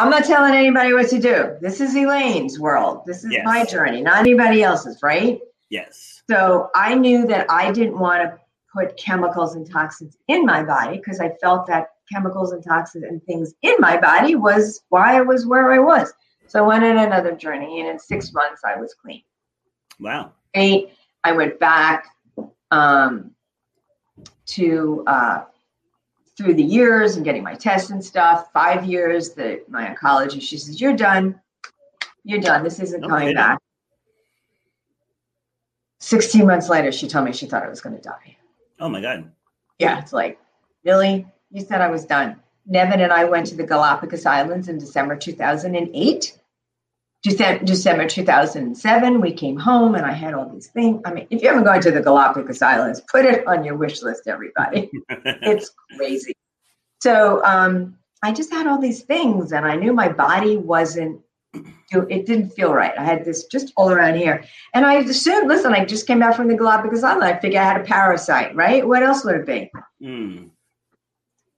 I'm not telling anybody what to do. This is Elaine's world. This is yes. my journey, not anybody else's, right? Yes. So I knew that I didn't want to put chemicals and toxins in my body because I felt that chemicals and toxins and things in my body was why I was where I was. So I went on another journey, and in six months I was clean. Wow. Eight, I went back um, to uh, through the years and getting my tests and stuff, five years, that my oncologist, she says, You're done. You're done. This isn't coming Okay. back. 16 months later, she told me she thought I was going to die. Oh my God. Yeah, it's like, really? You said I was done. Nevin and I went to the Galapagos Islands in December 2008. December, December 2007, we came home and I had all these things. I mean, if you haven't gone to the Galapagos Islands, put it on your wish list, everybody. [LAUGHS] it's crazy. So um, I just had all these things and I knew my body wasn't, it didn't feel right. I had this just all around here. And I assumed, listen, I just came back from the Galapagos Islands. I figured I had a parasite, right? What else would it be? Mm.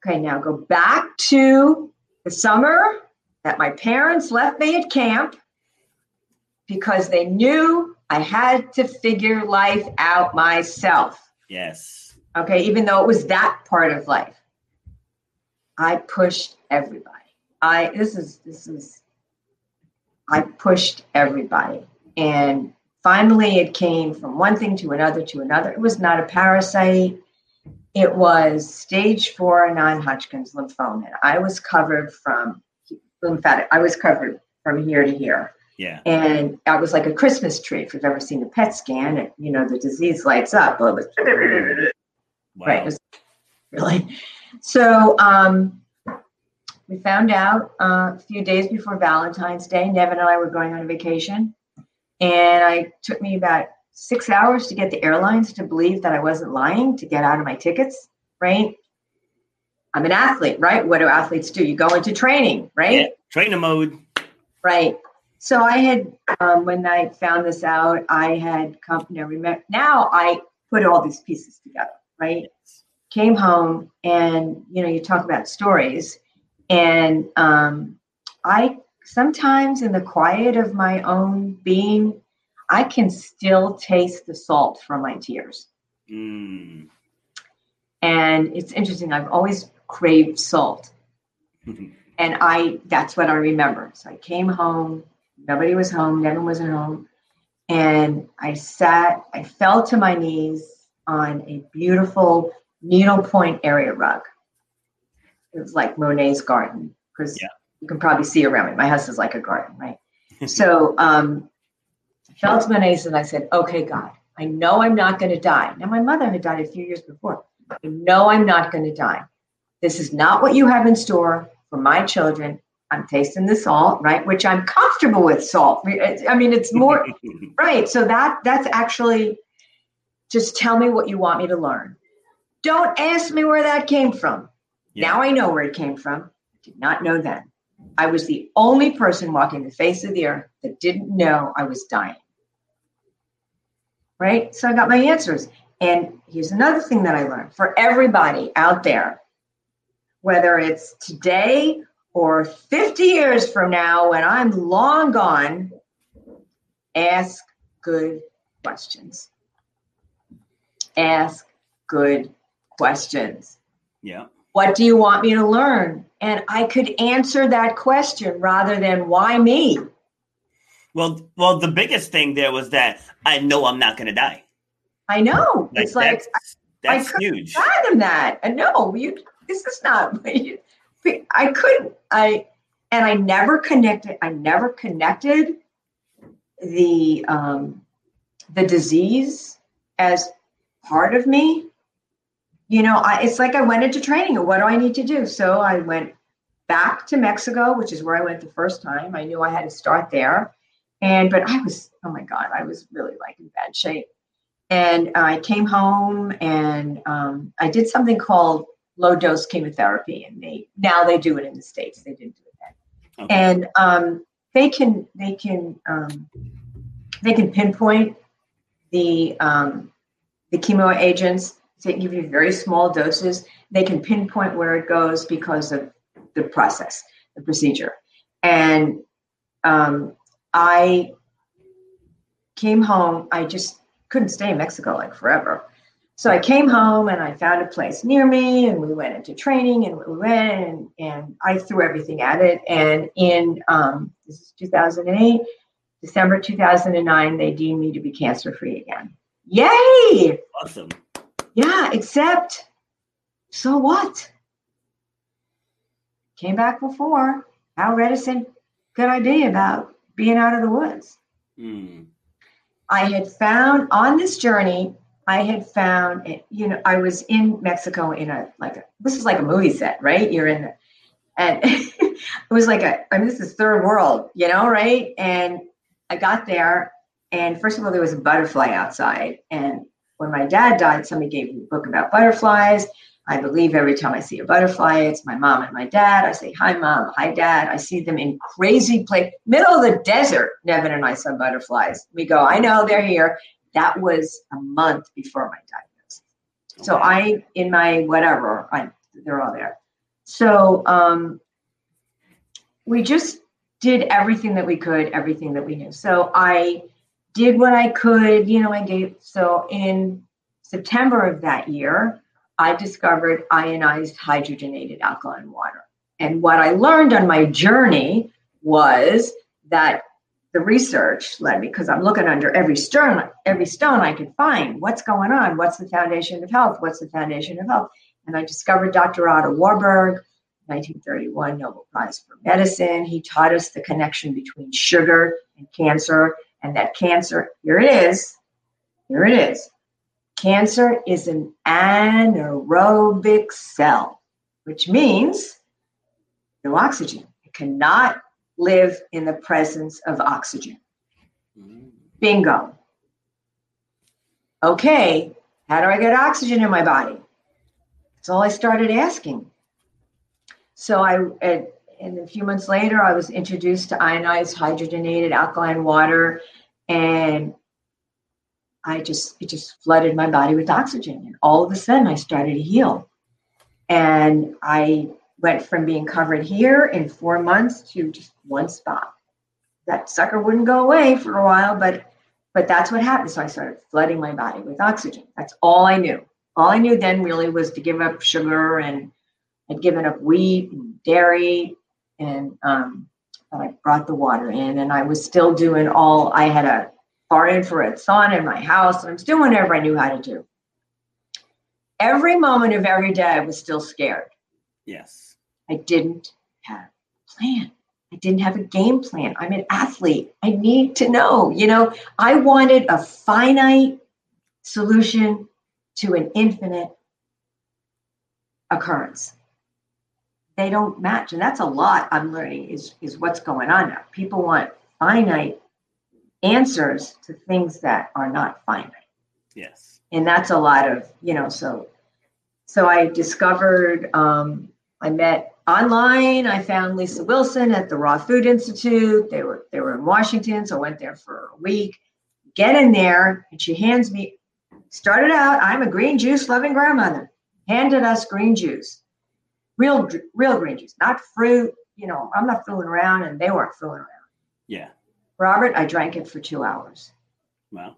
Okay, now go back to the summer that my parents left me at camp because they knew I had to figure life out myself. Yes. Okay, even though it was that part of life. I pushed everybody. I this is this is I pushed everybody. And finally it came from one thing to another to another. It was not a parasite. It was stage four non-Hodgkin's lymphoma. I was covered from lymphatic. I was covered from here to here. Yeah. And I was like a Christmas tree. If you've ever seen a PET scan, and you know the disease lights up. Well, it was [LAUGHS] Wow. Right. It was really. So um, we found out uh, a few days before Valentine's Day. Nevin and I were going on a vacation, and I took me about six hours to get the airlines to believe that I wasn't lying to get out of my tickets. Right. I'm an athlete, right? What do athletes do? You go into training, right? Yeah. Trainer mode. Right. So I had, um, when I found this out, I had come, you know, remember, now I put all these pieces together, right? Came home and, you know, you talk about stories. And um, I sometimes, in the quiet of my own being, I can still taste the salt from my tears. Mm. And it's interesting. I've always craved salt. [LAUGHS] and I that's what I remember. So I came home, nobody was home, Nevin wasn't home, and I sat, I fell to my knees on a beautiful needlepoint area rug. It was like Monet's garden because Yeah. you can probably see around me. My house is like a garden, right? [LAUGHS] so um, I fell to my knees and I said, "Okay, God, I know I'm not going to die." Now my mother had died a few years before. I know I'm not going to die. This is not what you have in store for my children. I'm tasting the salt, right? Which I'm comfortable with salt. I mean, it's more [LAUGHS] right. So that that's actually just tell me what you want me to learn. Don't ask me where that came from. Yeah. Now I know where it came from. I did not know then. I was the only person walking the face of the earth that didn't know I was dying. Right? So I got my answers. And here's another thing that I learned for everybody out there, whether it's today or 50 years from now when I'm long gone, ask good questions. Ask good questions. yeah. What do you want me to learn? And I could answer that question rather than why me? Well, well, the biggest thing there was that I know I'm not going to die. I know. Like, it's like that's, that's couldn't huge. fathom that. And no, you this is not [LAUGHS] I couldn't I and I never connected I never connected the um the disease as part of me. You know, I, it's like I went into training what do I need to do? So I went back to Mexico, which is where I went the first time. I knew I had to start there. And but I was, oh my God, I was really like in bad shape. And I came home and um, I did something called low dose chemotherapy. And they now they do it in the States. They didn't do it then. Okay. And um, they can they can um, they can pinpoint the um, the chemo agents. They give you very small doses. They can pinpoint where it goes because of the process, the procedure. And um, I came home. I just couldn't stay in Mexico like forever. So I came home and I found a place near me and we went into training and we went and, and I threw everything at it. And in um, this is 2008, December 2009, they deemed me to be cancer free again. Yay! awesome. Yeah, except so what? came back before. How reticent could I be about being out of the woods? Mm. I had found on this journey, I had found, it, you know, I was in Mexico in a like a, this is like a movie set, right? You're in the, and [LAUGHS] it was like a, I mean, this is third world, you know, right? And I got there, and first of all, there was a butterfly outside, and when my dad died, somebody gave me a book about butterflies. I believe every time I see a butterfly, it's my mom and my dad. I say, Hi, mom. Hi, dad. I see them in crazy place, middle of the desert. Nevin and I saw butterflies. We go, I know they're here. That was a month before my diagnosis. Okay. So I, in my whatever, I, they're all there. So um, we just did everything that we could, everything that we knew. So I did what I could, you know, I gave, so in September of that year, I discovered ionized hydrogenated alkaline water. And what I learned on my journey was that the research led me because I'm looking under every stone, every stone I could find. What's going on? What's the foundation of health? What's the foundation of health? And I discovered Dr. Otto Warburg, 1931 Nobel Prize for Medicine. He taught us the connection between sugar and cancer, and that cancer, here it is, here it is, Cancer is an anaerobic cell, which means no oxygen. It cannot live in the presence of oxygen. Bingo. Okay, how do I get oxygen in my body? That's all I started asking. So I, and a few months later, I was introduced to ionized hydrogenated alkaline water, and I just it just flooded my body with oxygen, and all of a sudden I started to heal, and I went from being covered here in four months to just one spot. That sucker wouldn't go away for a while, but but that's what happened. So I started flooding my body with oxygen. That's all I knew. All I knew then really was to give up sugar, and I'd given up wheat and dairy, and um, I brought the water in, and I was still doing all. I had a far infrared sauna in my house, and I'm still whatever I knew how to do. Every moment of every day, I was still scared. Yes. I didn't have a plan. I didn't have a game plan. I'm an athlete. I need to know. You know, I wanted a finite solution to an infinite occurrence. They don't match. And that's a lot I'm learning is, is what's going on now. People want finite answers to things that are not finite. Yes. And that's a lot of, you know, so so I discovered um, I met online, I found Lisa Wilson at the Raw Food Institute. They were they were in Washington, so I went there for a week. Get in there, and she hands me started out, I'm a green juice loving grandmother. Handed us green juice. Real real green juice, not fruit. You know, I'm not fooling around and they weren't fooling around. Yeah. Robert, I drank it for two hours. Wow.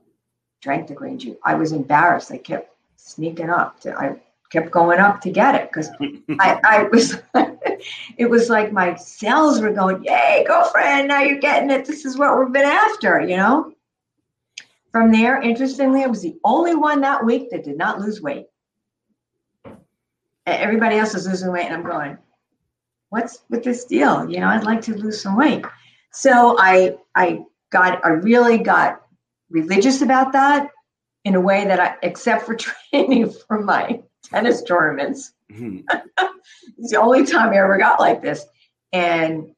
Drank the green juice. I was embarrassed. I kept sneaking up. To, I kept going up to get it because [LAUGHS] I, I was, [LAUGHS] it was like my cells were going, yay, girlfriend, now you're getting it. This is what we've been after, you know? From there, interestingly, I was the only one that week that did not lose weight. Everybody else is losing weight, and I'm going, what's with this deal? You know, I'd like to lose some weight. So I I got I really got religious about that in a way that I except for [LAUGHS] training for my tennis tournaments. [LAUGHS] Mm-hmm. it's the only time I ever got like this. And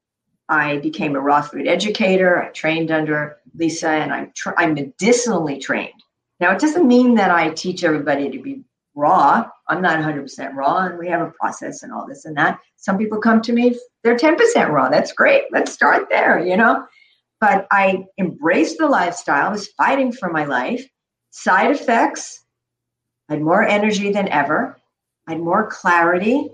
I became a raw food educator. I trained under Lisa and I'm tra- I'm medicinally trained. Now it doesn't mean that I teach everybody to be raw. I'm not 100% raw, and we have a process and all this and that. Some people come to me, they're 10% raw. That's great. Let's start there, you know? But I embraced the lifestyle, I was fighting for my life. Side effects, I had more energy than ever, I had more clarity.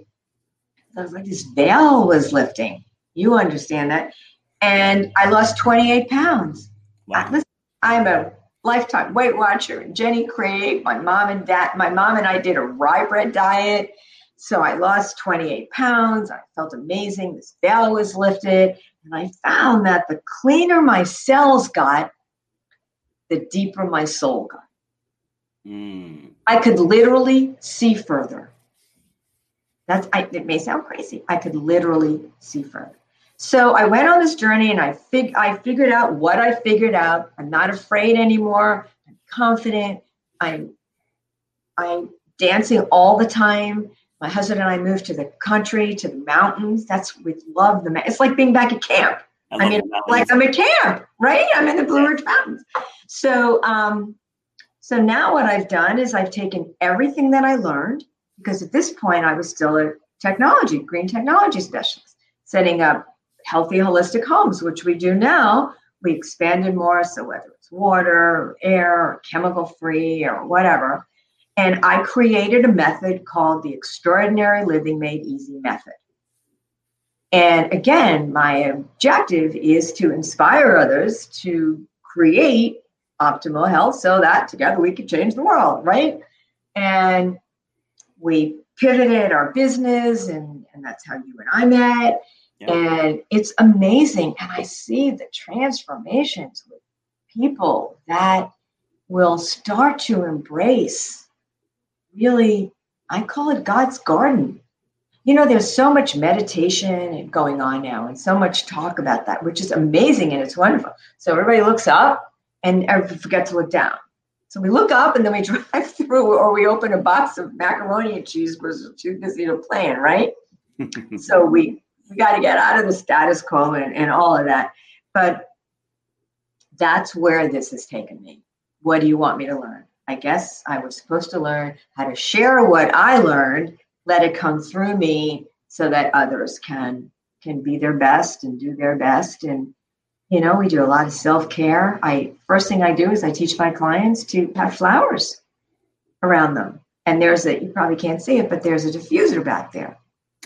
I was like, this veil was lifting. You understand that. And I lost 28 pounds. Wow. I'm a lifetime Weight Watcher, and Jenny Craig, my mom and dad, my mom and I did a rye bread diet. So I lost 28 pounds. I felt amazing. This veil was lifted. And I found that the cleaner my cells got, the deeper my soul got. Mm. I could literally see further. That's I, it may sound crazy. I could literally see further. So I went on this journey and I fig I figured out what I figured out. I'm not afraid anymore. I'm confident. I'm I'm dancing all the time. My husband and I moved to the country, to the mountains. That's we love the. It's like being back at camp. I, I mean, like I'm at camp, right? I'm in the Blue Ridge Mountains. So, um, so now what I've done is I've taken everything that I learned because at this point I was still a technology, green technology specialist, setting up healthy holistic homes, which we do now. We expanded more, so whether it's water, air, chemical free, or whatever. And I created a method called the Extraordinary Living Made Easy Method. And again, my objective is to inspire others to create optimal health so that together we could change the world, right? And we pivoted our business, and, and that's how you and I met. Yeah. And it's amazing. And I see the transformations with people that will start to embrace really, I call it God's garden. You know, there's so much meditation going on now and so much talk about that, which is amazing and it's wonderful. So everybody looks up and everybody forgets to look down. So we look up and then we [LAUGHS] drive through or we open a box of macaroni and cheese because we're too busy to plan, right? [LAUGHS] so we we got to get out of the status quo and, and all of that. But that's where this has taken me. What do you want me to learn? I guess I was supposed to learn how to share what I learned, let it come through me so that others can can be their best and do their best and you know we do a lot of self-care i first thing i do is i teach my clients to have flowers around them and there's a you probably can't see it but there's a diffuser back there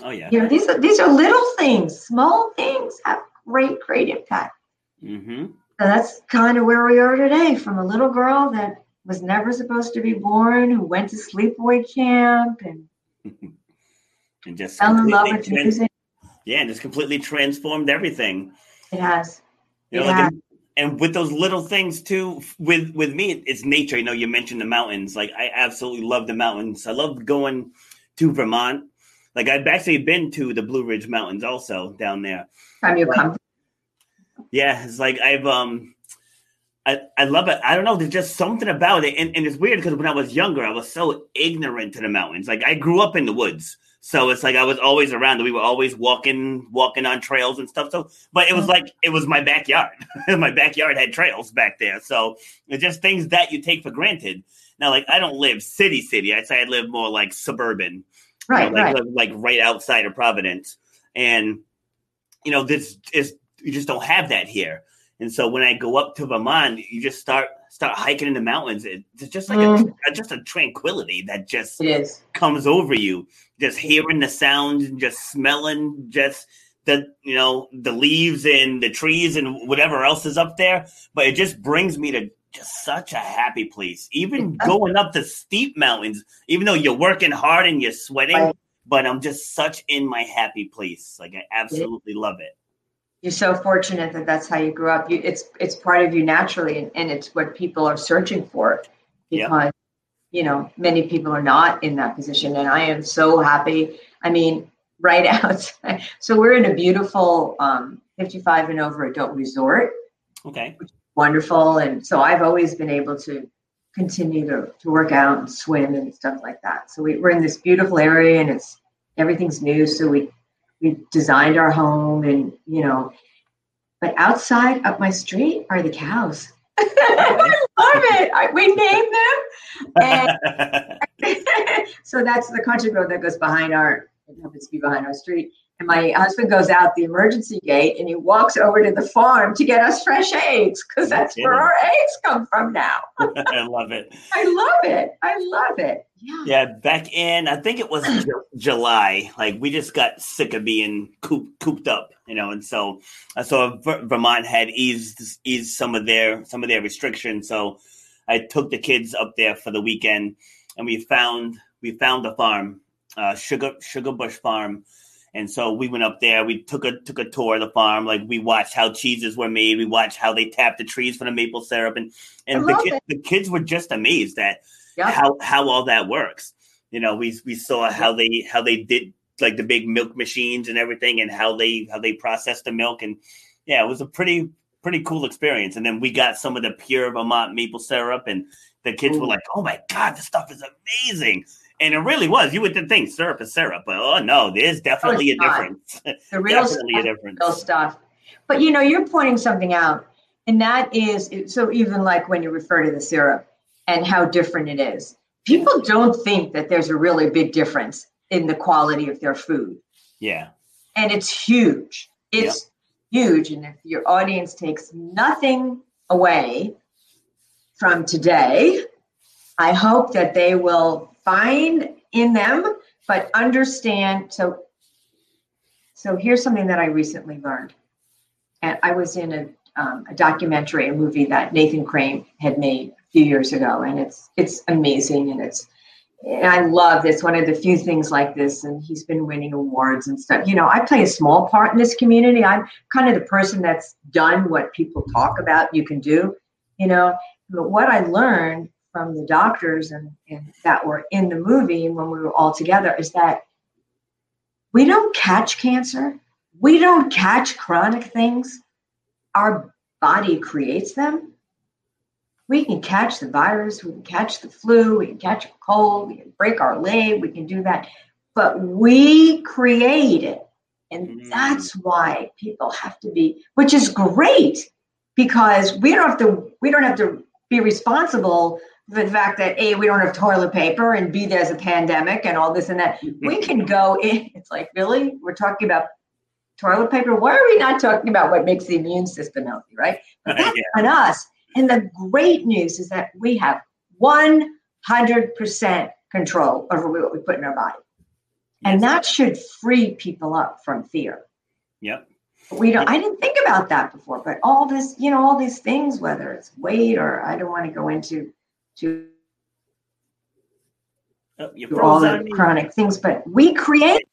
oh yeah you know these are these are little things small things have great great impact mm-hmm. so that's kind of where we are today from a little girl that was never supposed to be born, who went to sleepaway camp and, [LAUGHS] and just fell in love with trans- music. Yeah, and just completely transformed everything. It has. You know, like and with those little things too, with with me, it's nature. You know, you mentioned the mountains. Like I absolutely love the mountains. I love going to Vermont. Like I've actually been to the Blue Ridge Mountains also down there. Time you come. Yeah, it's like I've um I, I love it. I don't know. There's just something about it. And, and it's weird because when I was younger, I was so ignorant to the mountains. Like I grew up in the woods. So it's like I was always around. We were always walking, walking on trails and stuff. So, but it was mm-hmm. like it was my backyard. [LAUGHS] my backyard had trails back there. So it's just things that you take for granted. Now, like I don't live city, city. I'd say I live more like suburban, right? You know, like, right. like right outside of Providence. And you know, this is you just don't have that here. And so when I go up to Vermont, you just start start hiking in the mountains. It's just like mm. a, just a tranquility that just comes over you. Just hearing the sounds and just smelling just the you know the leaves and the trees and whatever else is up there. But it just brings me to just such a happy place. Even going up the steep mountains, even though you're working hard and you're sweating, but I'm just such in my happy place. Like I absolutely love it you're so fortunate that that's how you grew up. You, it's it's part of you naturally, and, and it's what people are searching for because yep. you know many people are not in that position, and I am so happy. I mean, right [LAUGHS] out. so we're in a beautiful um, 55 and over adult resort. Okay. wonderful, and so I've always been able to continue to, to work out and swim and stuff like that. So we, we're in this beautiful area, and it's everything's new. So we we designed our home and you know but outside up my street are the cows I [LAUGHS] love it. I, we named them. And [LAUGHS] so that's the country road that goes behind our, it happens to be behind our street. And my husband goes out the emergency gate and he walks over to the farm to get us fresh eggs because that's where our eggs come from now. [LAUGHS] I love it. I love it. I love it. Yeah. Yeah. Back in, I think it was July, like we just got sick of being coop, cooped up, you know, and so I saw Vermont had eased eased some of their some of their restrictions. So I took the kids up there for the weekend and we found we found a farm, uh, Sugar Sugar Bush Farm and so we went up there. We took a took a tour of the farm. Like we watched how cheeses were made. We watched how they tapped the trees for the maple syrup, and and the, kids, the kids were just amazed at how how all that works. You know, we we saw how they how they did like the big milk machines and everything, and how they how they process the milk, and yeah, it was a pretty pretty cool experience. And then we got some of the pure Vermont maple syrup, and the kids Ooh. were like, "Oh my god, this stuff is amazing!" And it really was. You would think syrup is syrup, but oh no, there's oh, definitely a difference. [LAUGHS] The real definitely stuff, a difference. Real stuff. But you know, you're pointing something out, and that is so. Even like when you refer to the syrup and how different it is, people don't think that there's a really big difference in the quality of their food. Yeah, and it's huge. It's yep. huge, and if your audience takes nothing away from today, I hope that they will find in them, but understand. So, so here's something that I recently learned. And I was in a, um, a documentary, a movie that Nathan Crane had made few years ago, and it's it's amazing, and it's and I love this. One of the few things like this, and he's been winning awards and stuff. You know, I play a small part in this community. I'm kind of the person that's done what people talk about you can do. You know, but what I learned from the doctors and, and that were in the movie when we were all together is that we don't catch cancer we don't catch chronic things our body creates them we can catch the virus we can catch the flu we can catch a cold we can break our leg we can do that. But we create it. And mm. that's why people have to be which is great because we don't have to we don't have to be responsible for the fact that a we don't have toilet paper and b there's a pandemic and all this and that. We [LAUGHS] can go in it's like really we're talking about toilet paper. Why are we not talking about what makes the immune system healthy right? But [LAUGHS] that's yeah. on us and the great news is that we have 100% control over what we put in our body. And that should free people up from fear. Yep. We don't i didn't think about that before but all this you know all these things whether it's weight or i don't want to go into to oh, all the chronic things, but we create.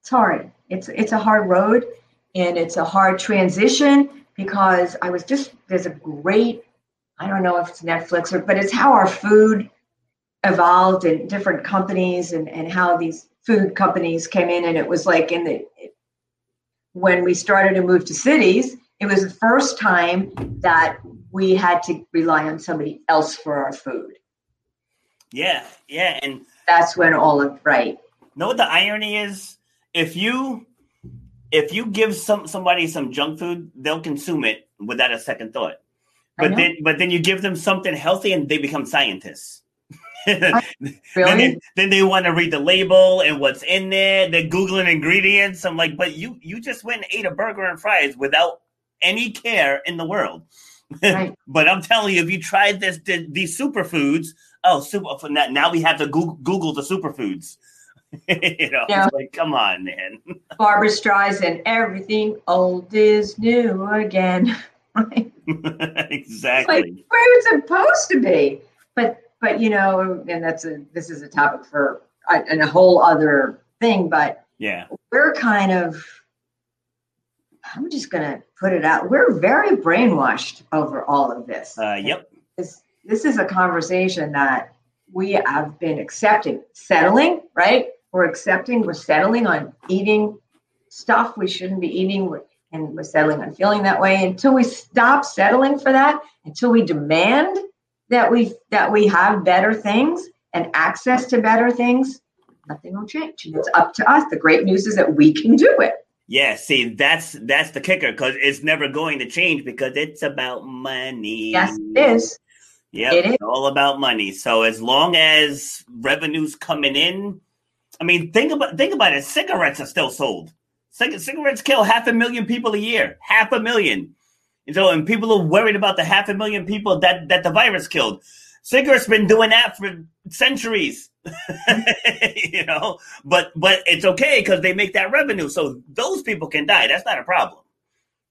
It's hard. It's it's a hard road, and it's a hard transition because I was just there's a great I don't know if it's Netflix or but it's how our food evolved in different companies and and how these food companies came in and it was like in the when we started to move to cities it was the first time that we had to rely on somebody else for our food. Yeah, yeah, and that's when all of right. Know what the irony is? If you if you give some somebody some junk food, they'll consume it without a second thought. But then but then you give them something healthy and they become scientists. really? [LAUGHS] then, they, then they want to read the label and what's in there. They're googling ingredients. I'm like, but you you just went and ate a burger and fries without any care in the world. Right. [LAUGHS] but I'm telling you, if you tried this, the, these superfoods, oh, super, now we have to Google, Google the superfoods. [LAUGHS] you know, yeah. like, come on, man. [LAUGHS] Barbra Streisand, everything old is new again. [LAUGHS] exactly. Like where it's supposed to be. But, but you know, and that's a, this is a topic for uh, and a whole other thing, but yeah, we're kind of, I'm just going to put it out. We're very brainwashed over all of this. Uh, yep. This, this is a conversation that we have been accepting, settling, right? We're accepting, we're settling on eating stuff we shouldn't be eating, and we're settling on feeling that way until we stop settling for that, until we demand that we that we have better things and access to better things, nothing will change. And it's up to us. The great news is that we can do it. Yeah, see, that's that's the kicker because it's never going to change because it's about money. Yes, it is. Yeah, it is all about money. So as long as revenues coming in, I mean, think about think about it. Cigarettes are still sold. Cig- cigarettes kill half a million people a year. Half a million. And so, and people are worried about the half a million people that that the virus killed. Cigarettes been doing that for centuries, [LAUGHS] you know. But but it's okay because they make that revenue, so those people can die. That's not a problem,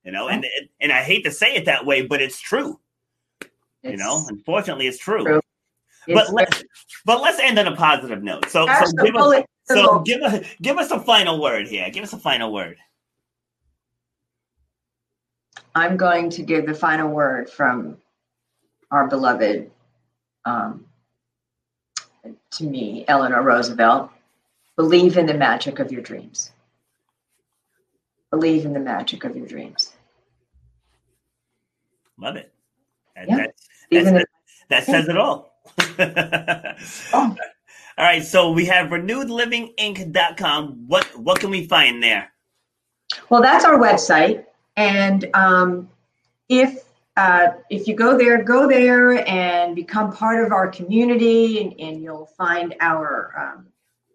you know. And and I hate to say it that way, but it's true. It's, you know, unfortunately, it's true. true. But let but let's end on a positive note. So so us so give us give us a final word here. Give us a final word. I'm going to give the final word from our beloved um, to me, Eleanor Roosevelt, believe in the magic of your dreams. Believe in the magic of your dreams. Love it. yeah. That's, that's, that, that says it all. [LAUGHS] oh. All right, so we have renewedlivinginc.com. What what can we find there? Well, that's our website, and um, if uh, if you go there, go there and become part of our community, and, and you'll find our um,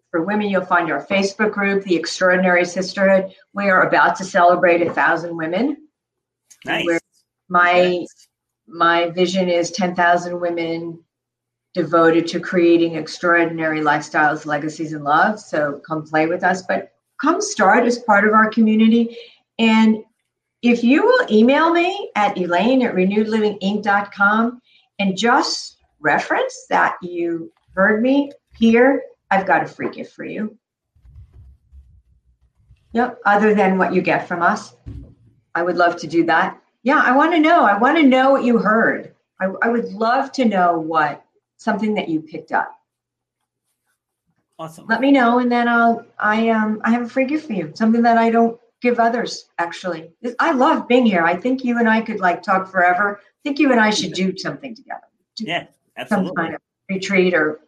for women. You'll find our Facebook group, the Extraordinary Sisterhood. We are about to celebrate a thousand women. Nice. my nice. my vision is ten thousand women devoted to creating extraordinary lifestyles, legacies, and love. So come play with us, but come start as part of our community. And if you will email me at elaine at renewedlivinginc.com and just reference that you heard me here, I've got a free gift for you. Yep, other than what you get from us. I would love to do that. Yeah, I want to know. I want to know what you heard. I, I would love to know what something that you picked up. Awesome. Let me know, and then I'll I um I have a free gift for you. Something that I don't give others. Actually, I love being here. I think you and I could like talk forever. I think you and I should do something together. Do yeah, absolutely. Some kind of retreat or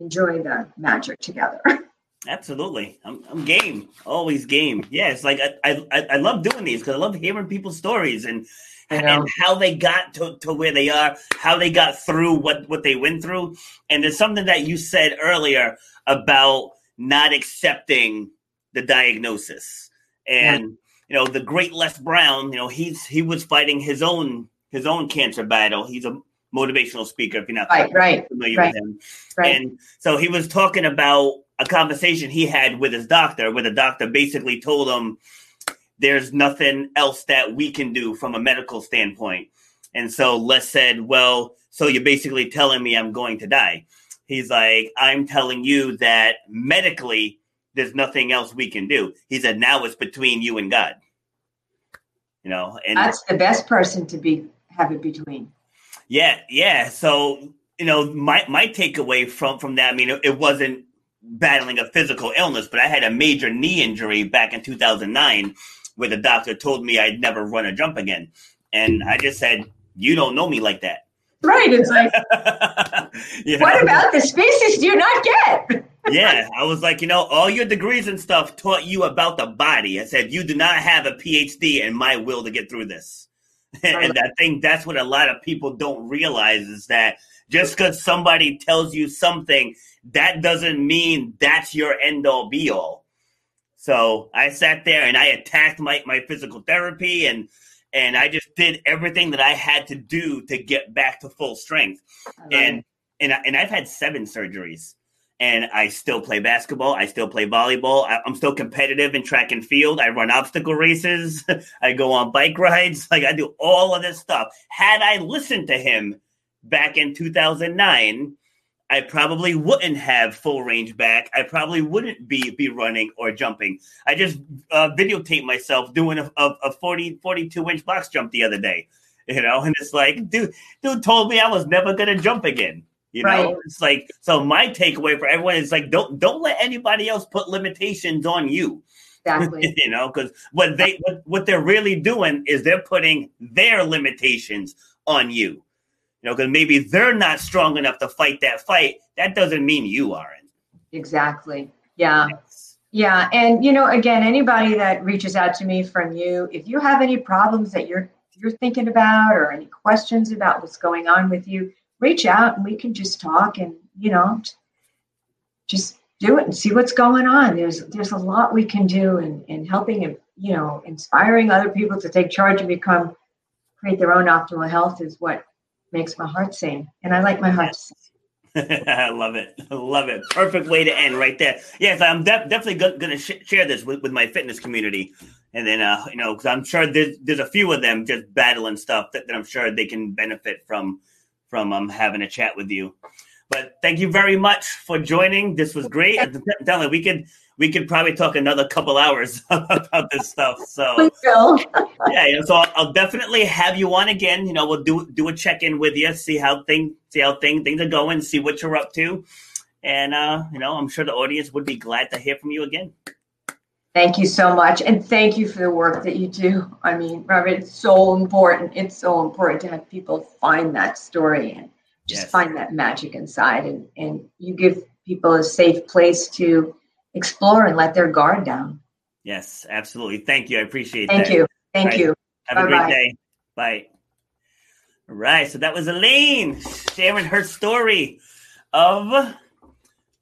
enjoy the magic together. [LAUGHS] Absolutely, I'm, I'm game. Always game. Yeah, it's like I I, I love doing these because I love hearing people's stories and and how they got to, to where they are, how they got through what, what they went through. And there's something that you said earlier about not accepting the diagnosis. And yeah. you know, the great Les Brown, you know, he's he was fighting his own his own cancer battle. He's a motivational speaker, if you're not right, right, familiar right, with him. Right. And so he was talking about a conversation he had with his doctor, where the doctor basically told him, there's nothing else that we can do from a medical standpoint. And so Les said, Well, so you're basically telling me I'm going to die. He's like, I'm telling you that medically, there's nothing else we can do. He said, Now it's between you and God. You know, and that's the best person to be have it between. Yeah, yeah. So, you know, my my takeaway from from that, I mean, it, it wasn't battling a physical illness, but I had a major knee injury back in 2009 where the doctor told me I'd never run a jump again. And I just said, You don't know me like that. Right. It's like, [LAUGHS] you know? what about the species do you not get? [LAUGHS] yeah. I was like, you know, all your degrees and stuff taught you about the body. I said, You do not have a PhD in my will to get through this. [LAUGHS] and I think that's what a lot of people don't realize is that just because somebody tells you something, that doesn't mean that's your end all be all so I sat there and I attacked my, my physical therapy and and I just did everything that I had to do to get back to full strength. And and I, and I've had seven surgeries, and I still play basketball. I still play volleyball. I, am still competitive in track and field. I run obstacle races. [LAUGHS] I go on bike rides. [LAUGHS] Like I do all of this stuff. Had I listened to him back in 2009, I probably wouldn't have full range back. I probably wouldn't be be running or jumping. I just uh, videotaped myself doing a, a, a 40, 42 inch box jump the other day, you know, and it's like, dude, dude told me I was never gonna jump again. You know, right. it's like so. My takeaway for everyone is like, don't don't let anybody else put limitations on you. Exactly. [LAUGHS] you know, because what they what, what they're really doing is they're putting their limitations on you. You know, because maybe they're not strong enough to fight that fight. That doesn't mean you aren't. Exactly. Yeah. Yes. Yeah. And you know, again, anybody that reaches out to me from you, if you have any problems that you're you're thinking about or any questions about what's going on with you, reach out and we can just talk and, you know, just do it and see what's going on. There's there's a lot we can do in, in helping and you know, inspiring other people to take charge and become create their own optimal health is what makes my heart sing, and I like my heart to sing. I [LAUGHS] love it. I love it. Perfect way to end right there. Yes, I'm de- definitely going to sh- share this with, with my fitness community. And then, uh, you know, because I'm sure there's, there's a few of them just battling stuff that, that I'm sure they can benefit from from um, having a chat with you. But thank you very much for joining. This was great. Definitely, we could we could probably talk another couple hours [LAUGHS] about this stuff. So [LAUGHS] yeah, you know, so I'll, I'll, definitely have you on again. You know, we'll do do a check in with you, see how things see how thing, things are going, see what you're up to, And uh, you know, I'm sure the audience would be glad to hear from you again. Thank you so much. And thank you for the work that you do. I mean, Robert, it's so important. It's so important to have people find that story and just yes. find that magic inside. And, and you give people a safe place to explore and let their guard down. Yes, absolutely. Thank you. I appreciate that. Thank that. you. Thank right. you. Have Bye-bye. a great day. Bye. All right. So that was Elaine sharing her story of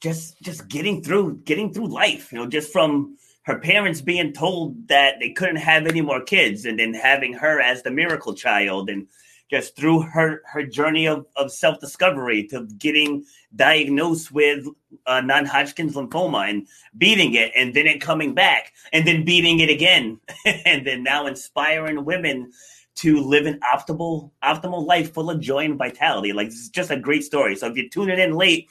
just just getting through getting through life. You know, just from her parents being told that they couldn't have any more kids and then having her as the miracle child and just through her her journey of, of self-discovery to getting diagnosed with uh, non-hodgkin's lymphoma and beating it and then it coming back and then beating it again [LAUGHS] and then now inspiring women to live an optimal optimal life full of joy and vitality like it's just a great story so if you're tuning in late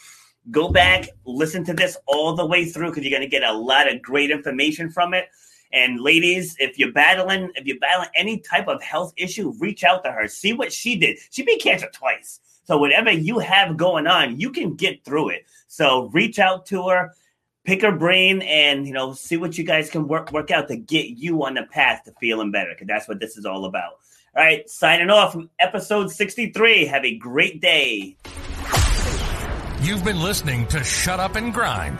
go back, listen to this all the way through because you're to get a lot of great information from it. And ladies, if you're battling, if you're battling any type of health issue, reach out to her. See what she did. She beat cancer twice. So whatever you have going on, you can get through it. So reach out to her, pick her brain, and you know, see what you guys can work work out to get you on the path to feeling better. Because that's what this is all about. All right, signing off from episode 63. Have a great day. You've been listening to Shut Up and Grind.